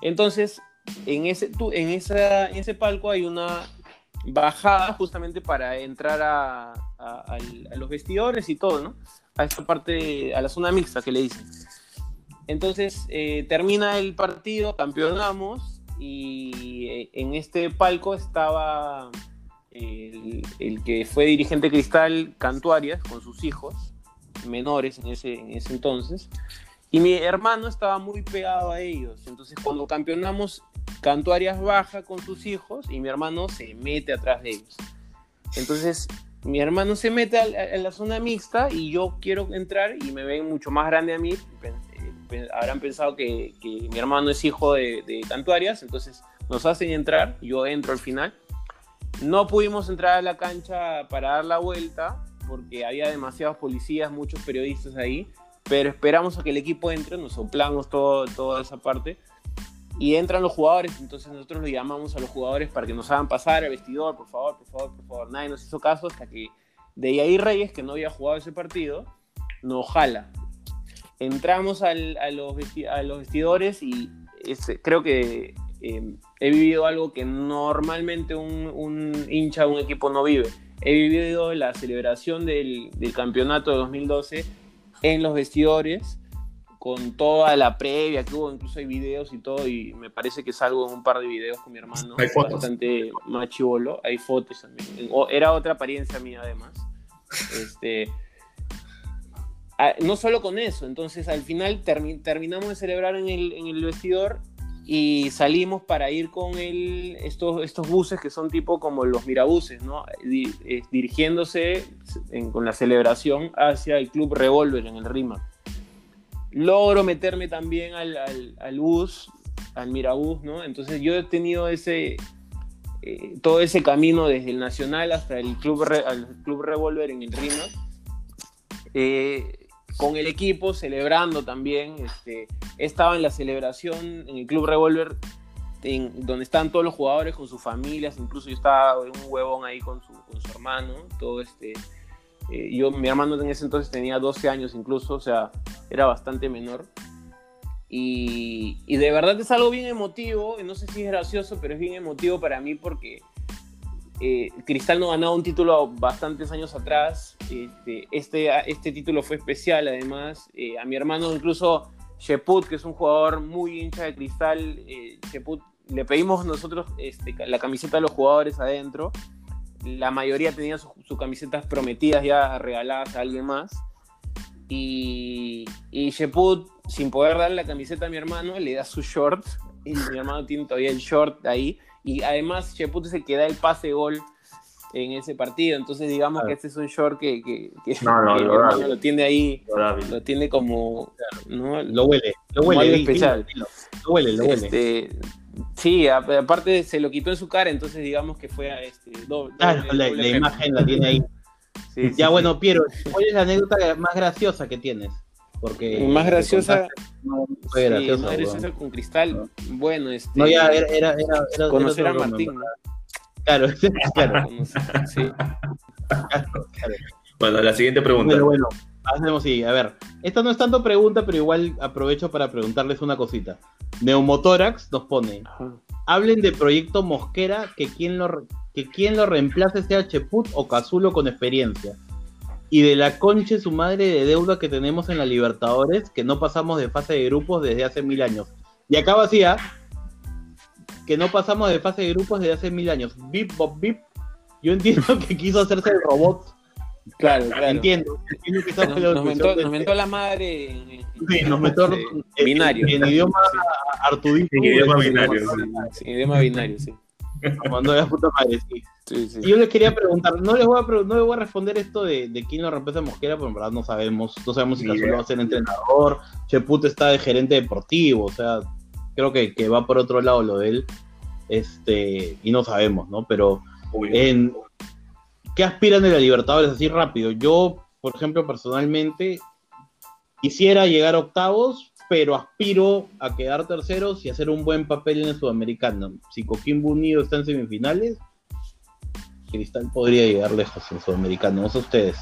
Entonces, en ese, en, esa, en ese palco hay una bajada justamente para entrar a, a- a los vestidores y todo, ¿no? A esta parte, a la zona mixta que le dicen. Entonces, eh, termina el partido, campeonamos y eh, en este palco estaba el, el que fue dirigente cristal Cantuarias con sus hijos menores en ese, en ese entonces. Y mi hermano estaba muy pegado a ellos. Entonces, cuando campeonamos, Cantuarias baja con sus hijos y mi hermano se mete atrás de ellos. Entonces, mi hermano se mete a, la- la zona mixta y yo quiero entrar y me ven mucho más grande a mí. Habrán pensado que, que mi hermano es hijo de, de Cantuarias, entonces nos hacen entrar, yo entro al final. No pudimos entrar a la cancha para dar la vuelta porque había demasiados policías, muchos periodistas ahí, pero esperamos a que el equipo entre, nos soplamos todo, toda esa parte y entran los jugadores, entonces nosotros lo llamamos a los jugadores para que nos hagan pasar al vestidor, por favor, por favor, por favor. Nadie nos hizo caso hasta que de ahí Reyes, que no había jugado ese partido, nos jala. Entramos al- a, los a los vestidores y este, creo que eh, he vivido algo que normalmente un, un hincha de un equipo no vive. He vivido la celebración del, del campeonato de 2012 en los vestidores con toda la previa que hubo, incluso hay videos y todo, y me parece que salgo en un par de videos con mi hermano, Hay fotos. bastante más chivolo, hay fotos también. Era otra apariencia mía además. Este, ah, no solo con eso, entonces al final termi- terminamos de celebrar en el, en vestidor y salimos para ir con estos, buses que son tipo como los mirabuses, ¿no? Eh, dirigiéndose con la celebración hacia el Club Revolver en el RIMA. Logro meterme también al, al- al bus, al mirabús, ¿no? Entonces yo he tenido ese, eh, todo ese camino desde el Nacional hasta el Club, Re- Club Revolver en el RIMA. Eh, con el equipo, celebrando también. Este, estaba en la celebración en el Club Revolver, en- donde estaban todos los jugadores con sus familias, incluso yo estaba un huevón ahí con su, con su hermano, todo este... eh, yo, mi hermano en ese entonces tenía 12 años incluso, o sea, era bastante menor. Y, y de verdad es algo bien emotivo, no sé si es gracioso, pero es bien emotivo para mí porque eh, Cristal no ganaba un título bastantes años atrás. Este, este, este título fue especial, además. Eh, a mi hermano, incluso Sheput, que es un jugador muy hincha de Cristal, eh, le pedimos nosotros este, la camiseta de los jugadores adentro. La mayoría tenía sus sus camisetas prometidas ya regaladas a alguien más. Y, y Sheput, sin poder darle la camiseta a mi hermano, le da su short. Y mi hermano tiene todavía el short ahí. Y además, Sheput es el que da el pase gol en ese partido. Entonces, digamos que este es un short que, que, que- No, no, que lo tiene ahí, Lo tiene como. ¿no? Lo huele, lo huele. especial. Lo huele, lo huele. Este, sí, a- aparte se lo quitó en su cara, entonces digamos que fue este, doble. Claro, doble- la, doble la premio. imagen la tiene ahí. Sí, ya sí. bueno, Piero, ¿cuál es la anécdota más graciosa que tienes? Porque Más graciosa. no fue Sí, más graciosa con Cristal. Bueno, este. No, ya era, era, era, era- conocer era a Martín. Claro, claro. Sí. claro. Bueno, la siguiente pregunta. Bueno, bueno, hacemos así. A ver, esta no es tanto pregunta, pero igual aprovecho para preguntarles una cosita. Neumotórax nos pone, Ajá. hablen de proyecto Mosquera, que quien lo, que quien lo reemplace sea Cheput o Cazulo con experiencia. Y de la conche su madre de deuda que tenemos en la Libertadores, que no pasamos de fase de grupos desde hace mil años. Y acá vacía, que no pasamos de fase de grupos desde hace mil años. Bip, bop, bip. Yo entiendo que quiso hacerse el robot. Claro, claro. Entiendo. entiendo que esa Nos, nos mentó, de- nos mentó la madre en, en- Sí, nos metió en, binario. en idioma Artudito. En idioma binario. Sí, idioma binario, sí. Mandó a la puta madre, sí. Sí, sí. Y yo les quería preguntar, no les voy a, no les voy a responder esto de, de quién lo reemplaza a Mosquera, porque en verdad no sabemos, no sabemos si idea. va a ser entrenador, Cheput está de gerente deportivo, o sea, creo que, que va por otro lado lo de él, este, y no sabemos, ¿no? Pero en ¿qué aspiran de la Libertadores así rápido? Yo, por ejemplo, personalmente quisiera llegar a octavos, pero aspiro a quedar terceros y hacer un buen papel en el sudamericano. Si Coquimbo Unido está en semifinales, Cristal podría llegar lejos en sudamericano, no sé ustedes.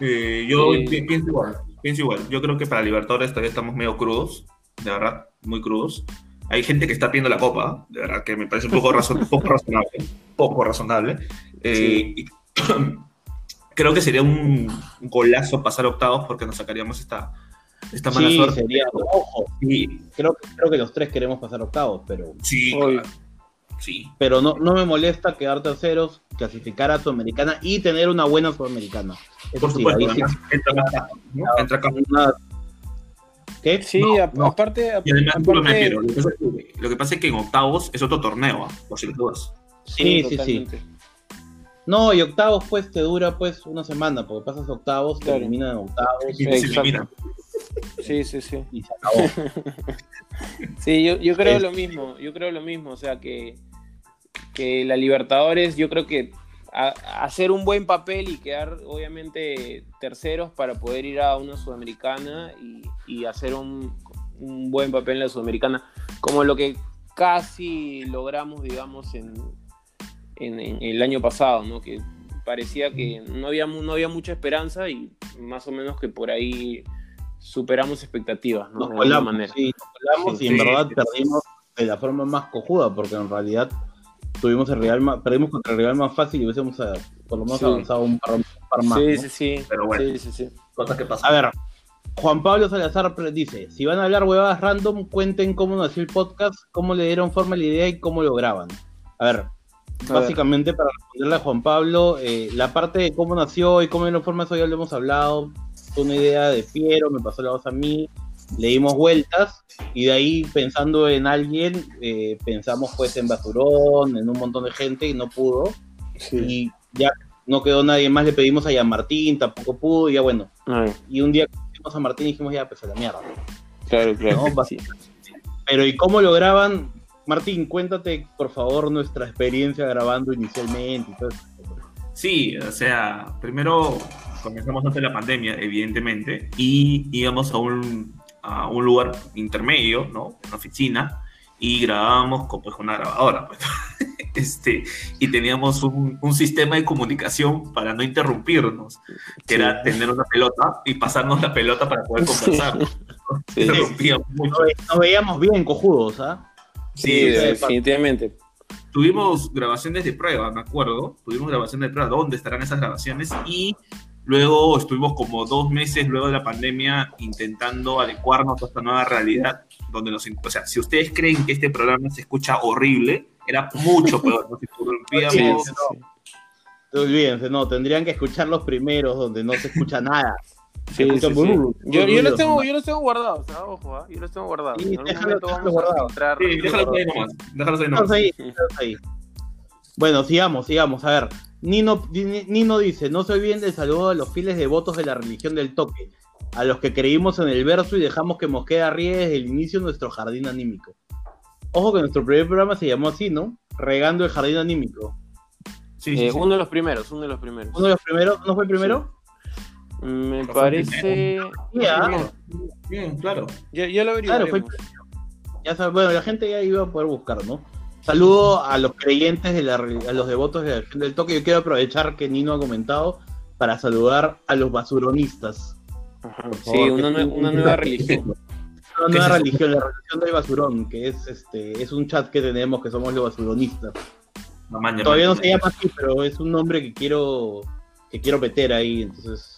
Eh, yo pi- pienso igual, pienso igual. Yo creo que para Libertadores todavía estamos medio crudos, de verdad, muy crudos. Hay gente que está pidiendo la copa, de verdad, que me parece un poco razonable. Poco razonable. Eh, y- creo que sería un golazo pasar octavos porque nos sacaríamos esta, esta mala Sí, suerte. sería, ojo, Sí, creo, que- creo que los tres queremos pasar octavos, pero, sí, claro. sí. pero no, no me molesta quedar terceros, clasificar a Sudamericana y tener una buena Sudamericana. Eso Por sí, supuesto, ahí sí- entra acá, ¿no? Entra una- ¿Qué? Sí, a- no. aparte, Y además, aparte Piero, lo que pasa es que- lo que pasa es que en octavos es otro torneo, ¿ah? por si dudas. Sí, sí, sí. totalmente. No, y octavos pues te dura pues una semana, porque pasas octavos, te Claro. eliminan en octavos Y se elimina. Sí, sí, sí. y se acabó. Sí, yo, yo creo Es- lo mismo, yo creo lo mismo, o sea que, que la Libertadores, yo creo que a- hacer un buen papel y quedar obviamente terceros para poder ir a una sudamericana y, y hacer un, un buen papel en la sudamericana, como lo que casi logramos, digamos, en, en- en el año pasado, ¿no? Que parecía que no había, no había mucha esperanza y más o menos que por ahí superamos expectativas, ¿no? Nos De colamos, manera. sí, nos colamos y en Sí, verdad sí, perdimos de la forma más cojuda, porque en realidad tuvimos el Real más, perdimos contra el Real más fácil y hubiésemos eh, por lo menos Sí. avanzado un par, un par más. Sí, ¿no? sí, sí. Pero bueno. Sí, sí, sí. Cosas que pasan. A ver, Juan Pablo Salazar dice, si van a hablar huevadas random, cuenten cómo nació el podcast, cómo le dieron forma a la idea y cómo lo graban. A ver, A básicamente para responderle a Juan Pablo, eh, la parte de cómo nació y cómo le dieron forma, eso ya lo hemos hablado, una idea de Piero, me pasó la voz a mí, le dimos vueltas y de ahí pensando en alguien, eh, pensamos pues en Basurón, en un montón de gente y no pudo. Y ya no quedó nadie más, le pedimos a Yan Martín, tampoco pudo, y ya bueno. Ay, Y un día conocimos a Martín y dijimos, ya, pues a la mierda. claro, claro. No, Sí. Pero ¿y cómo lo graban? Martín, cuéntate por favor nuestra experiencia grabando inicialmente y todo eso. Sí, o sea, primero comenzamos antes de la pandemia, evidentemente, y íbamos a un, a un lugar intermedio, ¿no? Una oficina, y grabábamos con, pues, una grabadora. Pues. este, y teníamos un, un, sistema de comunicación para no interrumpirnos, que sí. era tener una pelota y pasarnos la pelota para poder conversar. Sí. mucho. Nos veíamos bien cojudos, ¿ah? Sí, sí, definitivamente. Tuvimos grabaciones de prueba, me acuerdo. Tuvimos grabaciones de prueba. ¿Dónde estarán esas grabaciones? Y luego estuvimos como dos meses luego de la pandemia intentando adecuarnos a esta nueva realidad. Donde nos, o sea, si ustedes creen que este programa se escucha horrible, era mucho peor. Nos interrumpíamos. Sí, no. Olvídense, no, tendrían que escuchar los primeros donde no se escucha nada. Sí, sí, sí. Yo, yo, los tengo, yo los tengo guardados, ¿sabes? ojo, ¿eh? yo los tengo guardados. Sí, déjalo, guardado. Sí, déjalos ahí nomás. Déjalos ahí nomás. Ahí, ahí. Bueno, sigamos, sigamos. A ver, Nino, Nino dice, no se olviden del saludo a los fieles devotos de la religión del toque, a los que creímos en el verso y dejamos que Mosqueda ríe desde el inicio de nuestro jardín anímico. Ojo que nuestro primer programa se llamó así, ¿no? Regando el jardín anímico. Sí, sí, eh, sí. Uno de los primeros, uno de los primeros. ¿Uno de los primeros? ¿No fue el primero? Me parece. Ya. Bien, claro. Ya, ya lo claro, fue... ya sabe, Bueno, la gente ya iba a poder buscar, ¿no? Saludo a los creyentes, de la, a los devotos de la religión del toque. Yo quiero aprovechar que Nino ha comentado para saludar a los basuronistas. Ajá, sí, una, nue una, nueva religión. Una nueva religión, la religión del basurón, que es este es un chat que tenemos que somos los basuronistas. No, man, Todavía no se llama así, pero es un nombre que quiero que quiero meter ahí, entonces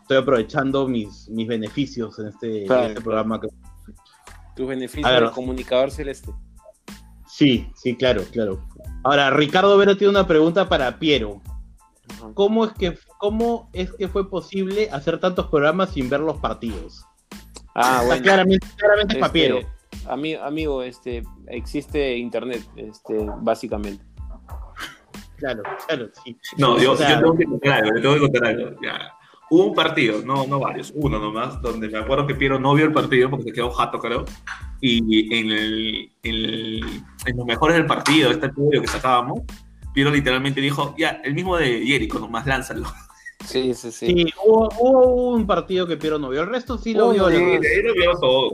estoy aprovechando mis, mis beneficios en este, claro, en este programa. Que... Tus beneficios del comunicador celeste. Sí, sí, claro, claro. Ahora, Ricardo Vera tiene una pregunta para Piero. ¿Cómo es que, cómo es que fue posible hacer tantos programas sin ver los partidos? Ah, bueno. Claramente, claramente este, es Piero. Amigo, amigo, este, existe internet, este, básicamente. Claro, claro, sí. No, yo, o sea, yo tengo que contar algo, tengo que contar algo. Ya. Hubo un partido, no, no varios, uno nomás, donde me acuerdo que Piero no vio el partido porque se quedó jato, creo. Y en, el, en, el, en los mejores del partido, este estudio que sacábamos, Piero literalmente dijo, ya, el mismo de Jericho, nomás lánzalo. Sí, sí, sí. Sí, hubo, hubo, un partido que Piero no vio, el resto sí lo vio. Sí, lo vio todo.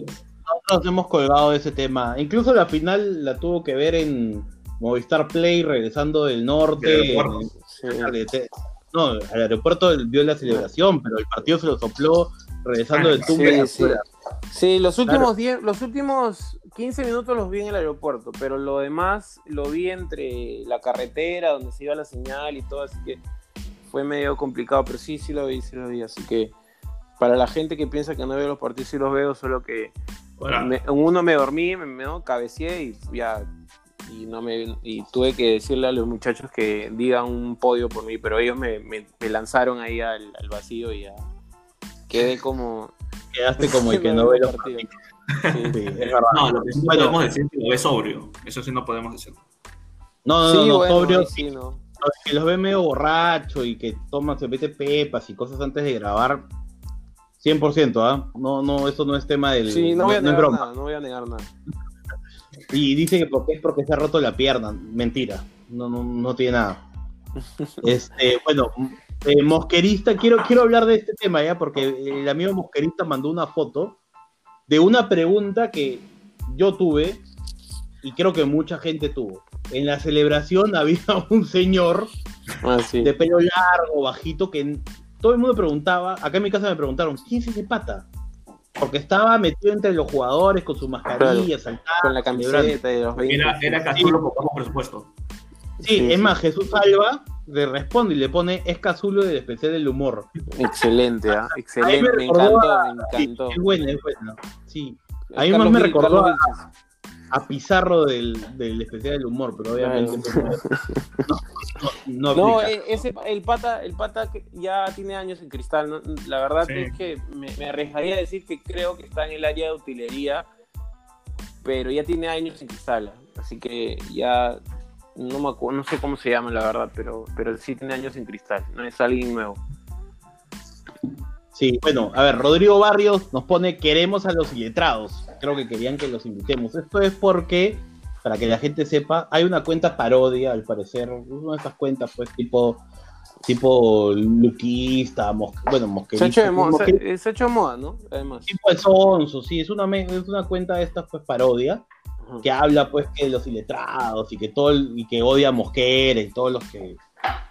Nosotros hemos colgado ese tema. Incluso la final la tuvo que ver en Movistar Play, regresando del norte. Sí. No, al aeropuerto vio la celebración, pero el partido se lo sopló regresando del tumbe. Sí, sí. sí, los últimos, claro. los últimos 15 minutos los vi en el aeropuerto, pero lo demás lo vi entre la carretera donde se iba la señal y todo, así que fue medio complicado, pero sí, sí lo vi, sí lo vi, así que para la gente que piensa que no veo los partidos, sí los veo, solo que bueno. me, en uno me dormí, me, me ¿no? cabeceé y ya y no me y tuve que decirle a los muchachos que digan un podio por mí, pero ellos me, me, me lanzaron ahí al, al, vacío y ya quedé como quedaste como el que no ve los partidos. Sí. Sí, es verdad. No, lo que sí podemos decir es que lo ve sobrio. Eso sí no podemos decir. No, no, sí, no, bueno, sobrio. Sí, no. Que los ve medio borracho y que toma, se mete pepas y cosas antes de grabar. 100%, ¿ah? ¿eh? No, no, eso no es tema del. Sí, no, voy a negar no nada, no voy a negar nada. Y dice que porque es porque se ha roto la pierna. Mentira. No, no, no tiene nada. Este, bueno, eh, Mosquerista, quiero, quiero hablar de este tema ya, porque el amigo Mosquerista mandó una foto de una pregunta que yo tuve y creo que mucha gente tuvo. En la celebración había un señor ah, sí. de pelo largo, bajito, que todo el mundo preguntaba, acá en mi casa me preguntaron, ¿quién es ese pata? Porque estaba metido entre los jugadores con su mascarilla, claro, saltando, con la camiseta de los 20. Era, era Cazulo con presupuesto. Sí, sí, es más, Jesús Alba le responde y le pone es Cazulo del especial del humor. Excelente, ¿eh? excelente, me, me, encantó, a... me encantó. Sí, es bueno, es bueno. Sí. A mí más me recordó a, a, Pizarro del, del especial del humor, pero obviamente no, no, no, no ese, el pata, el pata que ya tiene años en cristal, ¿no? la verdad sí. es que me, me, arriesgaría a decir que creo que está en el área de utilería, pero ya tiene años en cristal, así que ya no me acuerdo, no sé cómo se llama la verdad, pero, pero sí tiene años en cristal, no es alguien nuevo. Sí, bueno, a ver, Rodrigo Barrios nos pone queremos a los iletrados. Creo que querían que los invitemos. Esto es porque, para que la gente sepa, hay una cuenta parodia, al parecer, una de esas cuentas, pues, tipo tipo luquista, bueno, Se ha mosquerista. hecho moda, se, se hecho moda, ¿no? Además. tipo de sonso, sí, es una, es una cuenta de estas pues parodia que habla pues que de los iletrados y que todo el- y que odia a Mosquera y todos los que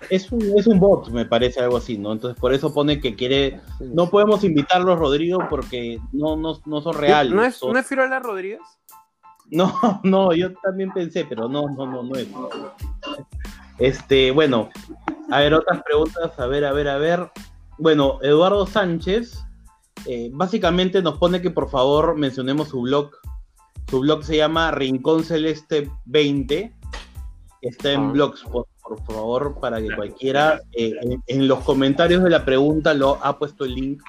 es un, es un bot, me parece algo así, ¿no? Entonces por eso pone que quiere no podemos invitarlos Rodrigo porque no no, no son reales. ¿No es, son- ¿no es Firola Rodríguez? no, no, yo también pensé, pero no, no, no, no es. Este, bueno, a ver, otras preguntas, a ver, a ver, a ver. Bueno, Eduardo Sánchez, eh, básicamente nos pone que por favor mencionemos su blog. Su blog se llama Rincón Celeste 20. Está en Ah. Blogspot, por favor, para que cualquiera eh, en, en los comentarios de la pregunta lo ha puesto el link.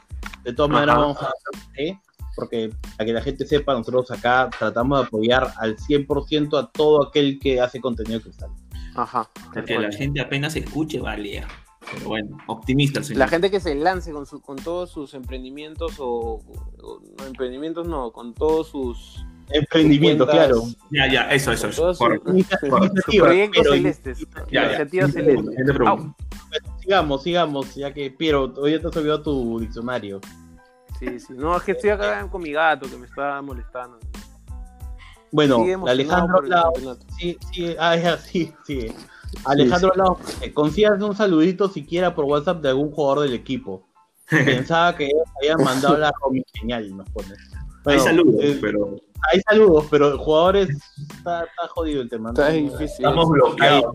De todas maneras, Ajá. vamos a hacer, porque para que la gente sepa, nosotros acá tratamos de apoyar al 100% a todo aquel que hace contenido cristal. Ajá. Porque la gente apenas escuche va a leer. Pero bueno, optimista el señor. La gente que se lance con, su, con todos sus emprendimientos o, o- no emprendimientos no, con todos sus Emprendimiento, claro. Ya, ya, eso, eso, todos sus- Correcto. sus Iniciativa, proyectos pero- celestes, Ya, ya. Sigamos, sigamos, ya que Piero, hoy ya te has olvidado tu diccionario. Sí, sí. No, es que estoy acá con mi gato que me está molestando. Bueno, Alejandro por campeonato. sí, sí, ah, ya, sí, sí. Alejandro eh, consíganse un saludito siquiera por WhatsApp de algún jugador del equipo. Pensaba que ellos habían mandado la Romy señal, nos pone. Hay Bueno, saludos, eh, pero Hay saludos, pero jugadores está, está jodido el tema. ¿no? Está difícil. estamos bloqueados.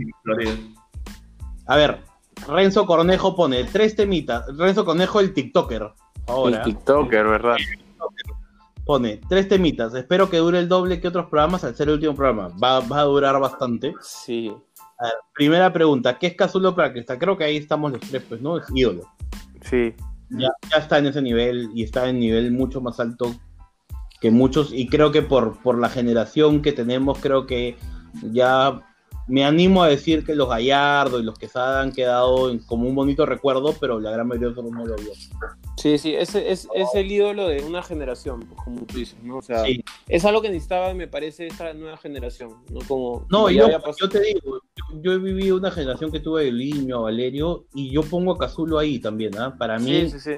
A ver, Renzo Cornejo pone tres temitas. Renzo Cornejo, el TikToker. Ahora. El TikToker, ¿verdad? Pone tres temitas. Espero que dure el doble que otros programas al ser el último programa. Va, va a durar bastante. Sí. A ver, primera pregunta: ¿qué es Cazulo para Cristal? Creo que ahí estamos los tres, pues, ¿no? Es ídolo. Sí. Ya, ya está en ese nivel y está en nivel mucho más alto que muchos. Y creo que por, por la generación que tenemos, creo que ya me animo a decir que los Gallardo y los Quesada han quedado en- como un bonito recuerdo, pero la gran mayoría de nosotros no lo vio. Sí, sí, ese es, es el ídolo de una generación, pues, como tú dices, ¿no? O sea, Sí. es algo que necesitaba, me parece, esta nueva generación, ¿no? Como No, ya yo, yo te digo, yo, yo he vivido una generación que tuve a Liño, a Valerio, y yo pongo a Cazulo ahí también, ¿ah? Para mí Sí, sí, sí.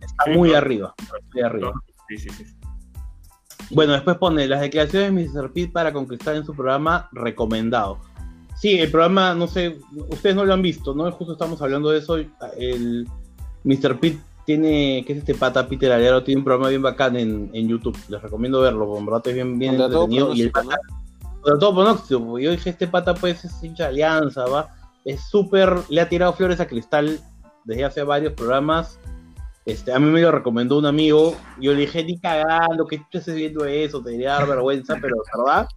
está Sí, muy arriba, muy arriba. Sí, sí, sí. Bueno, después pone las declaraciones de Mr. Pitt para conquistar en su programa recomendado. Sí, el programa, no sé, ustedes no lo han visto, ¿no? Justo estamos hablando de eso. El Mr. Pitt tiene, ¿qué es este pata Peter Alero? Tiene un programa bien bacán en, en YouTube. Les recomiendo verlo, porque en verdad es bien, bien entretenido. Y el pata, contra todo porque yo dije, este pata pues es hincha de alianza, va. Es súper, le ha tirado flores a Cristal desde hace varios programas. Este, a mí me lo recomendó un amigo. Yo le dije, ni cagando, que tú estés viendo eso, te diría dar vergüenza, pero la verdad,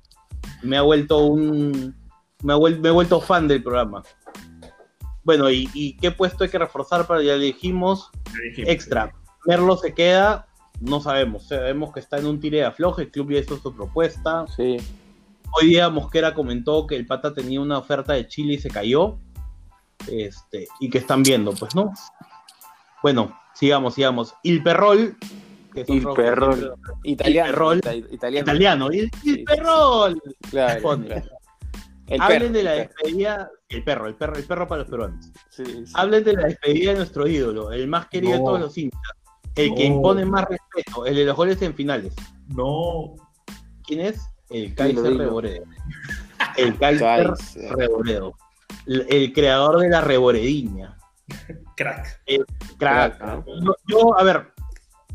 me ha vuelto un. Me, ha vuel- me he vuelto fan del programa. Bueno, y, y qué puesto hay que reforzar para ya le dijimos dijimos. extra. Merlo se queda, no sabemos. Sabemos que está en un tire de afloje, el club ya hizo su propuesta. Sí. Hoy día Mosquera comentó que el pata tenía una oferta de Chile y se cayó. Este, y que están viendo, pues, ¿no? Bueno, sigamos, sigamos. Il Perrol. que es Il otro- Perrol. Italiano. Perrol. ita- italiano. Italiano. Il, Il Sí, Perrol. Claro, Pone. claro. El Hablen perro, de la el perro. despedida. El perro, el perro, el perro para los peruanos. Sí, sí. Hablen de la despedida de nuestro ídolo, el más querido de todos los hinchas. El que impone más respeto, el de los goles en finales. No. ¿Quién es? El Kaiser. Reboredo. El Kaiser. Reboredo. El, el creador de la reborediña. Crack. Crack. Crack, ¿no? Yo, yo, a ver,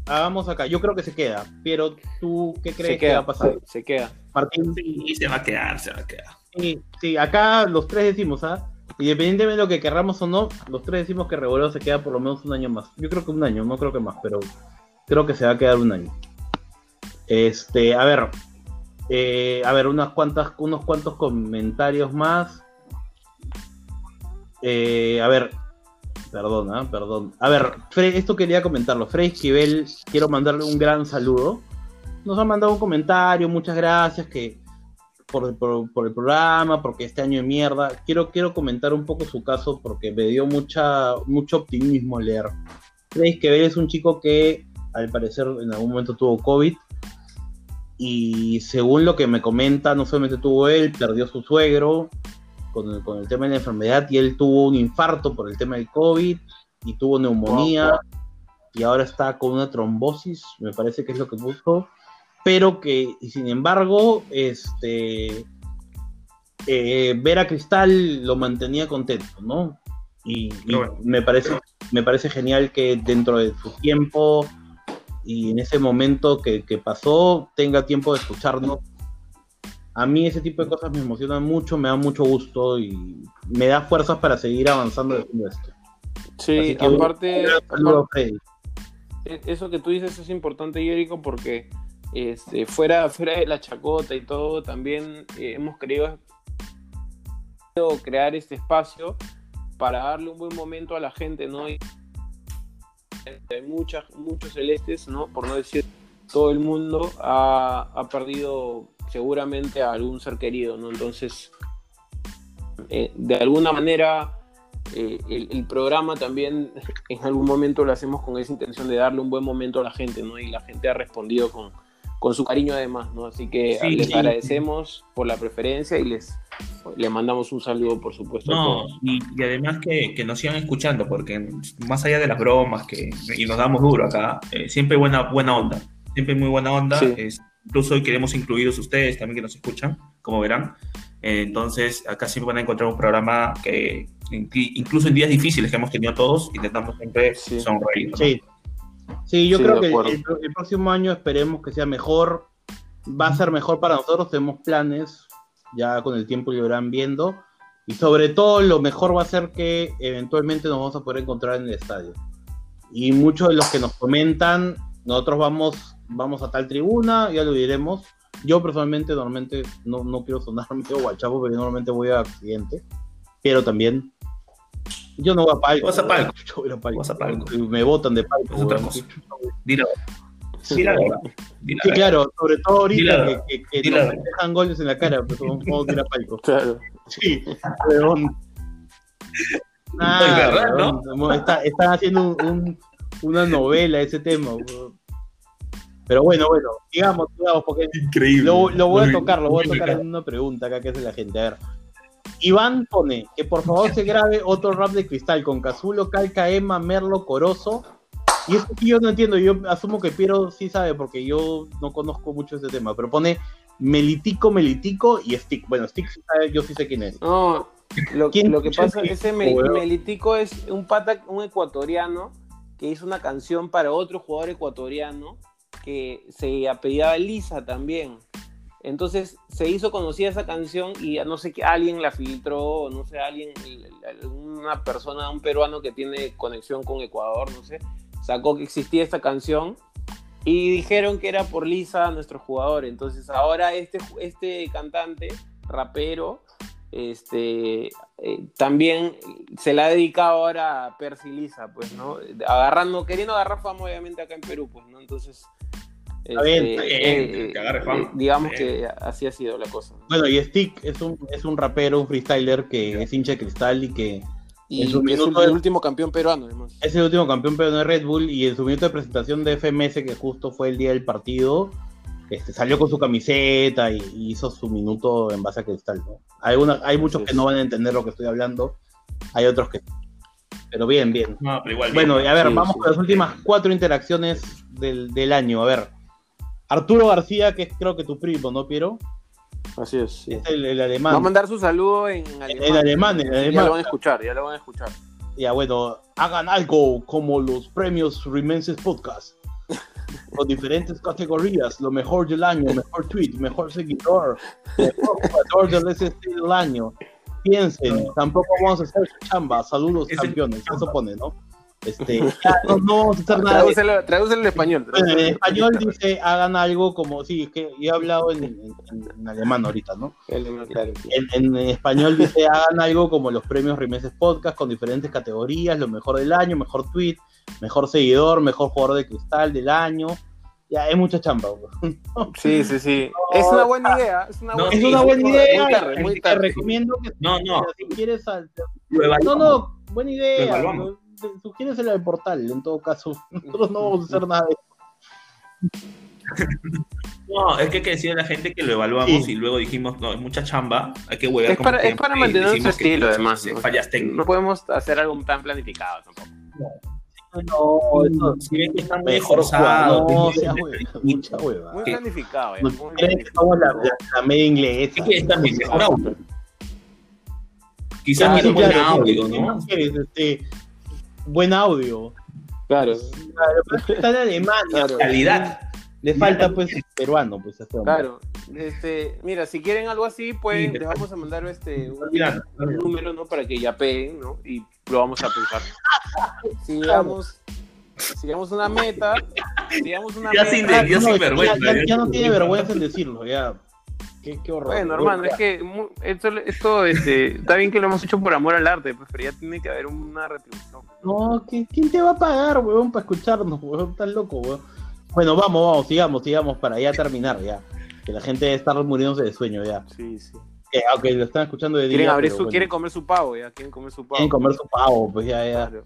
hagamos acá. Yo creo que se queda, pero tú, ¿qué crees Se que va a pasar? se queda. Martín, Sí, se va a quedar, se va a quedar. sí, sí, acá los tres decimos, ¿ah? Independientemente de lo que querramos o no, los tres decimos que Reboredo se queda por lo menos un año más. Yo creo que un año, no creo que más, pero creo que se va a quedar un año. Este, a ver, eh, a ver, unas cuantas, unos cuantos comentarios más. Eh, a ver, perdón, ah, perdón. A ver, Fre- esto quería comentarlo. Frey Esquivel, quiero mandarle un gran saludo. Nos ha mandado un comentario, muchas gracias que por, el programa, porque este año de mierda. Quiero, quiero comentar un poco su caso porque me dio mucha, mucho optimismo leer. Frey Esquivel es un chico que al parecer en algún momento tuvo COVID y según lo que me comenta, no solamente tuvo él, perdió su suegro, con el, con el tema de la enfermedad y él tuvo un infarto por el tema del COVID y tuvo neumonía y ahora está con una trombosis, me parece que es lo que puso, pero que sin embargo, este, eh, ver a Cristal lo mantenía contento, ¿no? Y, y me, parece, me parece genial que dentro de su tiempo y en ese momento que, que pasó tenga tiempo de escucharnos a mí ese tipo de cosas me emocionan mucho, me da mucho gusto y me da fuerzas para seguir avanzando haciendo esto. Sí, aparte, aparte, e-, eso que tú dices es importante, Jerico, porque este, fuera, fuera de la chacota y todo, también eh, hemos querido crear este espacio para darle un buen momento a la gente, ¿no? Y hay muchas, muchos celestes, ¿no? Por no decir todo el mundo ha, ha perdido seguramente a algún ser querido, ¿no? Entonces, eh, de alguna manera, eh, el, programa también en algún momento lo hacemos con esa intención de darle un buen momento a la gente, ¿no? Y la gente ha respondido con, con su cariño además, ¿no? Así que les agradecemos por la preferencia y les le mandamos un saludo, por supuesto. No, y, además que, que, nos sigan escuchando, porque más allá de las bromas que, y nos damos duro acá, eh, siempre buena, buena onda, siempre muy buena onda. Es, Incluso hoy queremos incluidos ustedes también que nos escuchan, como verán. Entonces, acá siempre van a encontrar un programa que, incluso en días difíciles que hemos tenido todos, intentamos siempre sonreír. Sí. sí, yo creo que el, próximo año esperemos que sea mejor. Va a ser mejor para nosotros, tenemos planes, ya con el tiempo lo irán viendo. Y sobre todo, lo mejor va a ser que eventualmente nos vamos a poder encontrar en el estadio. Y muchos de los que nos comentan, nosotros vamos vamos a tal tribuna, ya lo diremos. Yo personalmente normalmente no, no quiero sonar medio guachapo, pero yo normalmente voy a accidente. Pero también yo no voy a palco. Vas a palco. Yo voy a palco. Vas a palco. Me botan de palco. Es otra cosa. Dilo. Sí, claro, sobre todo ahorita que, que, que nos dejan goles en la cara, pero pues, vamos a ir a palco. Claro. Sí, pero... Nah, ¿no? está, están haciendo un, un, una novela ese tema. Bro. Pero bueno, bueno, digamos, digamos, porque Increíble. Lo, lo voy a tocar, lo voy a tocar en una pregunta acá que hace la gente. A ver. Iván pone que por favor se grabe otro rap de cristal con Cazulo, Calca, Emma, Merlo, Corozo. Y esto que yo no entiendo, yo asumo que Piero sí sabe porque yo no conozco mucho ese tema, pero pone Melitico, Melitico y Stick. Bueno, Stick yo sí sé quién es. No, lo, lo que pasa es que ese Melitico es un pata, un ecuatoriano que hizo una canción para otro jugador ecuatoriano que se apellidaba Lisa también. Entonces se hizo conocida esa canción y no sé qué, alguien la filtró, no sé, alguien, una persona, un peruano que tiene conexión con Ecuador, no sé, sacó que existía esta canción y dijeron que era por Lisa, nuestro jugador. Entonces ahora este, este cantante, rapero, este, eh, también se la ha dedicado ahora a Percy Lisa, pues, ¿no? Agarrando, queriendo agarrar fama obviamente acá en Perú, pues, ¿no? Entonces Está bien, está bien, eh, que agarre fama. Eh, digamos que así ha sido la cosa. Bueno, y Stick es un, es un rapero, un freestyler que es hincha de cristal y que. Y en su es el, último campeón peruano, además. Es el último campeón peruano de Red Bull y en su minuto de presentación de FMS, que justo fue el día del partido, este, salió con su camiseta y, hizo su minuto en base a cristal. ¿no? Hay, una, hay muchos que no van a entender lo que estoy hablando, hay otros que. Pero bien, bien. No, pero igual bueno, y a ver, vamos con las últimas cuatro interacciones del, del año. A ver, Arturo García, que es creo que tu primo, ¿no, Piero? Así es. Es el, alemán. Va a mandar su saludo en alemán. En alemán, en alemán. Ya lo van a escuchar, ya lo van a escuchar. Ya, bueno, hagan algo como los premios Remenses Podcast. con diferentes categorías, lo mejor del año, mejor tweet, mejor seguidor, mejor jugador del SST del año. Piensen, tampoco vamos a hacer chamba. Saludos, campeones. Eso pone, ¿no? Este, no, no, vamos a hacer nada. Tradúcelo, tradúcelo en español. en español dice, hagan algo como, sí, es que he hablado en, en, en alemán ahorita, ¿no? En, en, español dice, hagan algo como los premios Rimeses Podcast con diferentes categorías, lo mejor del año, mejor tweet, mejor seguidor, mejor jugador de cristal del año. Ya, es mucha chamba. Sí, sí, sí. es una buena idea. Es una buena, es una buena idea. Muy tarde, muy tarde. Te recomiendo que no, no. si quieres... No, no, buena idea sugieres el portal, en todo caso. Nosotros no vamos a hacer nada de eso. No, es que hay que decirle a la gente que lo evaluamos Sí. y luego dijimos, no, es mucha chamba, hay que huevear Es para, es mantener nuestro estilo, además. sí, ¿no? Fallas técnicas. No podemos hacer algo tan planificado tampoco. No, eso Si ven que están muy jugar. No, que- sea hueva, mucha hueva. Muy planificado, ya, No muy creen que somos la, media inglesa. Es que es también mejor audio. Quizás claro, sí, audio, ¿qué ¿no? Este, buen audio. Claro. Claro, está en Alemania. Claro. Calidad. Le falta pues peruano, pues a este. Claro, este, mira, si quieren algo así, pues les vamos a mandar este un, número, ¿no? Para que ya peguen, ¿no? Y lo vamos a pensar. Si llegamos, si llegamos a una meta, si llegamos a una Ya meta. sin ya No, sin vergüenza, Ya, ya. ya no tiene vergüenza en decirlo, ya. Qué, qué horror. Bueno, hermano, es que esto, esto este, está bien que lo hemos hecho por amor al arte, pues, pero ya tiene que haber una retribución. No, ¿qui- ¿quién te va a pagar, weón, para escucharnos, weón? Estás loco, weón. Bueno, vamos, vamos, sigamos, sigamos para ya terminar, ya. Que la gente está muriéndose de sueño, ya. Sí, sí. Que, aunque lo están escuchando de día. Quieren, abrir pero su, bueno, quieren comer su pavo, ya, quieren comer su pavo. quieren comer su pavo, pues ya, ya. Claro.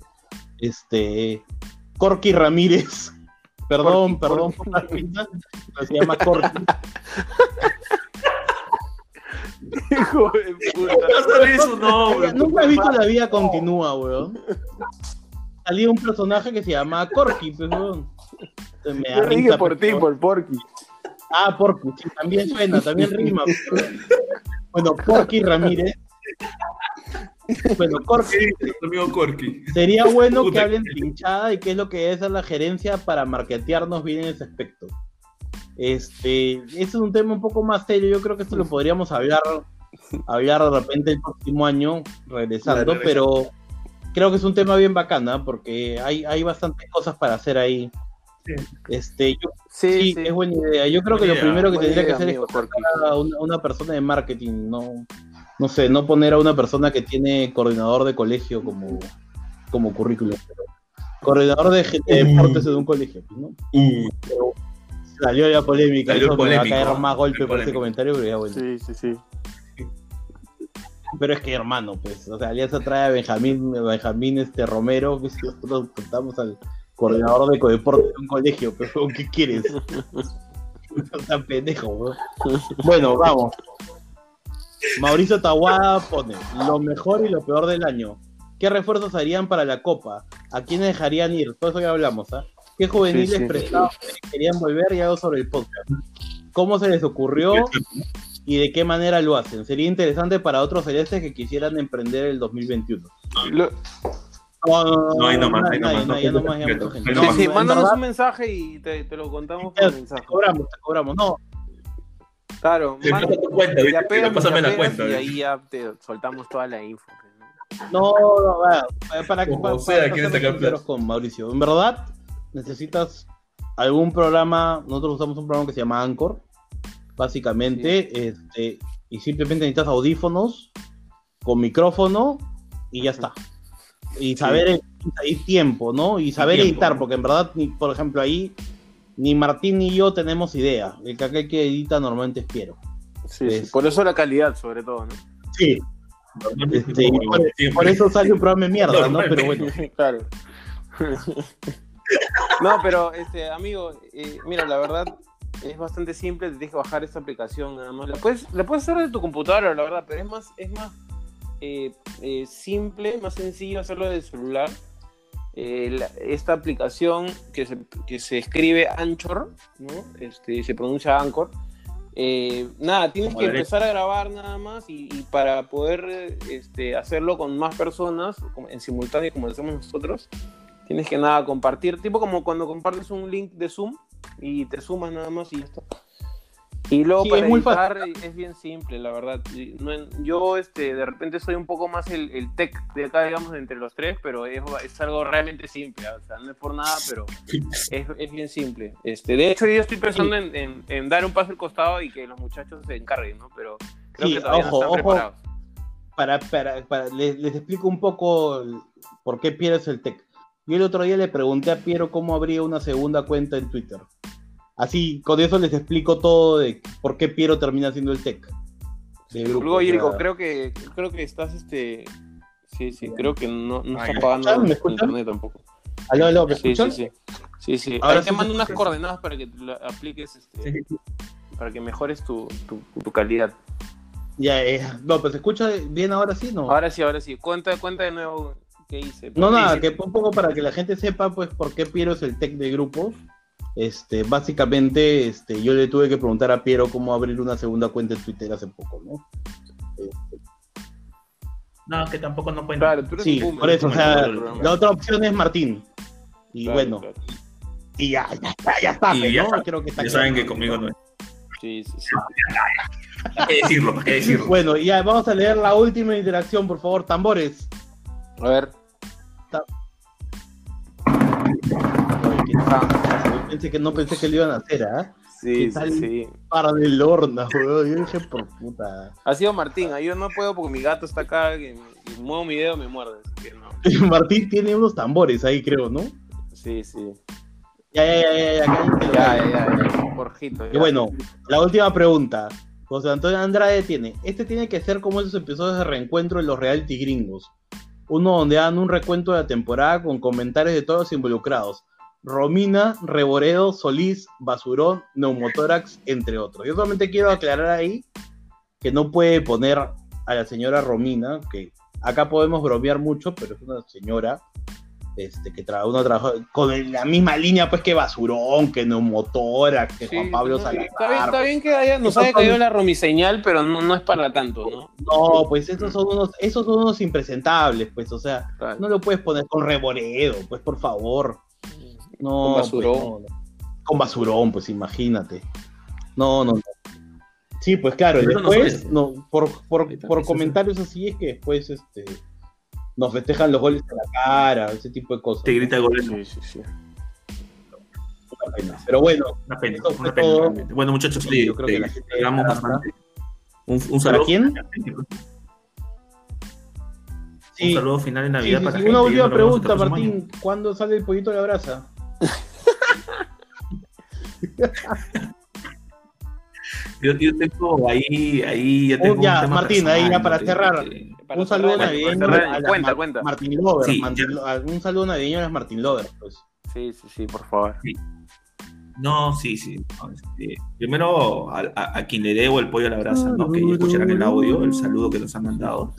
Este. Corky Ramírez. Perdón, Corky, perdón por la pinta, se llama Corky. Hijo de puta. No sabes su nombre. Nunca he visto La Vida Continúa, weón. Salía un personaje que se llamaba Corky, pues, weón. Me da Yo dije risa, por ti, por Porky. Ah, Porky, sí, también suena, también rima. Bueno, Porky Ramírez. Bueno, Corky, Nuestro amigo Corky. sería bueno que hablen trinchada y qué es lo que debe hacer la gerencia para marketearnos bien en ese aspecto. Este, ese es un tema un poco más serio, yo creo que esto lo podríamos hablar, hablar de repente el próximo año, regresando, Claro, pero creo que es un tema bien bacana porque hay, hay bastantes cosas para hacer ahí. Sí. Este, yo Sí, Sí, es buena idea. Yo creo que lo primero que tendría que hacer amigo es contratar a una, una persona de marketing, no, no sé, no poner a una persona que tiene coordinador de colegio como, como currículum. pero coordinador de, de deportes en un colegio, ¿no? Pero salió la polémica, Salió eso me va a caer más golpe por ese comentario, pero ya bueno. Sí, sí, sí. Pero es que hermano, pues, o sea, Alianza trae a Benjamín, Benjamín este Romero, pues y nosotros contamos al coordinador de codeporte de un colegio, pero ¿qué quieres? No tan pendejo, weón. Bueno, vamos. Mauricio Tawada pone lo mejor y lo peor del año. ¿Qué refuerzos harían para la Copa? ¿A quiénes dejarían ir? Todo eso ya hablamos, ¿ah? ¿Qué juveniles Sí, sí. prestados querían volver y algo sobre el podcast? ¿Cómo se les ocurrió y de qué manera lo hacen? Sería interesante para otros celestes que quisieran emprender el 2021. Lo- No, no, no, No, ahí nomás, ahí nomás, no ya nomás, ya sí, mándanos un mensaje y te, te lo contamos por Te mensaje. cobramos, te cobramos. No, Claro, Te manda- paso tu cuenta, Pásame ya la cuenta. Y ahí ya te soltamos toda la info. pues, No, no, vaya, para para, sea, para quieres ser sacar sinceros con Mauricio. En verdad, necesitas algún programa. Nosotros usamos un programa que se llama Anchor, básicamente, este, y simplemente necesitas audífonos con micrófono y ya está. Y saber y tiempo, ¿no? Y saber editar, porque en verdad, por ejemplo, ahí ni Martín ni yo tenemos idea. El que aquel que edita normalmente es Piero. Sí, sí, Es- Por eso la calidad, sobre todo, ¿no? Sí. Este, por eso sale un programa de mierda, ¿no? Pero bueno. claro. no, pero, este, amigo, eh, mira, la verdad es bastante simple. Te tienes que bajar esta aplicación nada más. La puedes, la puedes hacer de tu computadora, la verdad, pero es más, es más eh, eh, simple, más sencillo hacerlo del celular. La- esta aplicación que se, que se escribe Anchor, ¿no? Este, se pronuncia Anchor. Eh, nada, tienes Como que empezar a grabar nada más y, y para poder este, hacerlo con más personas en simultáneo como lo hacemos nosotros, tienes que nada compartir, tipo como cuando compartes un link de Zoom y te sumas nada más y ya está. Y luego Sí, para es muy editar es bien simple, la verdad. Yo este, de repente soy un poco más el, el tech de acá, digamos, entre los tres, pero es, es algo realmente simple. O sea, no es por nada, pero es, es bien simple. Este, de hecho, yo estoy pensando en, en- en dar un paso al costado y que los muchachos se encarguen, ¿no? Pero creo Sí, que todavía ojo, no están ojo. preparados. para, para, para- les, les explico un poco por qué Piero es el tech. Yo el otro día le pregunté a Piero cómo abría una segunda cuenta en Twitter. Así, con eso les explico todo de por qué Piero termina siendo el tech. Luego, o sea, Jerico, creo que, creo que estás, este... Sí, sí, creo que no, no está pagando ¿Me escuchan? internet tampoco. Aló, aló, ¿me Sí, sí, sí. Sí, sí. Ahora te mando unas coordenadas para que apliques, este, para que mejores tu, tu, tu calidad. Ya, eh, no, pues se escucha bien ahora sí, ¿no? Ahora sí, ahora sí. Cuenta, cuenta de nuevo qué hice. No, ¿Qué nada, hice? que un poco para que la gente sepa, pues, por qué Piero es el tech de grupo. Este, básicamente, este, yo le tuve que preguntar a Piero cómo abrir una segunda cuenta en Twitter hace poco, ¿no? No, que tampoco no cuenta. Claro, tú eres Sí, boomer, por eso, o sea, la otra opción es Martín. Y Claro, bueno, claro. y ya, ya está, ya está, Y ya ¿no? está. Creo que está Ya saben que conmigo no es. Sí, sí, sí. ¿Para qué decirlo? ¿Para qué decirlo? Bueno, ya vamos a leer la última interacción, por favor, tambores. A ver. Yo pensé que no pensé que lo iban a hacer, ¿ah? Sí, ¿Qué sí, tal? sí. Para de lorna, weón. Yo dije, por puta. Ha sido Martín. ahí Yo no puedo porque mi gato está acá y, y muevo mi dedo me muerde. Así que no. Martín tiene unos tambores ahí, creo, ¿no? Sí, sí. Ya, ya, ya, ya, ya, Ya, ya, ya. ya. Jorgito. Y bueno, la última pregunta. José Antonio Andrade tiene, este tiene que ser como esos episodios de reencuentro de los reality gringos. Uno donde dan un recuento de la temporada con comentarios de todos los involucrados. Romina, Reboredo, Solís, Basurón, Neumotórax, entre otros. Yo solamente quiero aclarar ahí que no puede poner a la señora Romina, que acá podemos bromear mucho, pero es una señora este, que tra uno trabaja con la misma línea pues que Basurón, que Neumotórax, que Sí, Juan Pablo no, Salazar. Está bien, está bien que haya, nos haya son- caído la romiseñal, pero no, no es para tanto, ¿no? No, pues esos son unos, esos son unos impresentables, pues, o sea, Claro. no lo puedes poner con reboredo, pues por favor. No, Con basurón. pues, no, no. Con basurón, pues imagínate. No, no, no. Sí, pues claro, Pero eso no después, no, por, por, por comentarios así es que después este, nos festejan los goles en la cara, ese tipo de cosas. Te grita goles. Sí, sí, sí. Una pena. Pero bueno, Una pena, una pena todo. Bueno, muchachos, Sí, yo creo que eh, la gente bastante. Un, un ¿para saludo. quién? Un Sí, saludo final de sí, Navidad sí, para sí. la gente. Una última pregunta. Martín. ¿Cuándo sale el pollito de la brasa? Yo, yo tengo ahí, ahí ya tengo Oh, ya, un tema Martín, ahí ya para ¿no? cerrar. Que- Para un saludo cerrar, navideño para cerrar, a las cuenta, cuenta. Martín Lover. Sí, Martín un saludo navideño a las Martín Lover, pues. Sí, sí, sí, por favor. No, sí, sí. no, este, primero a, a- a quien le debo el pollo a la brasa, ¿no? Que escucharán el audio, el saludo que nos han mandado.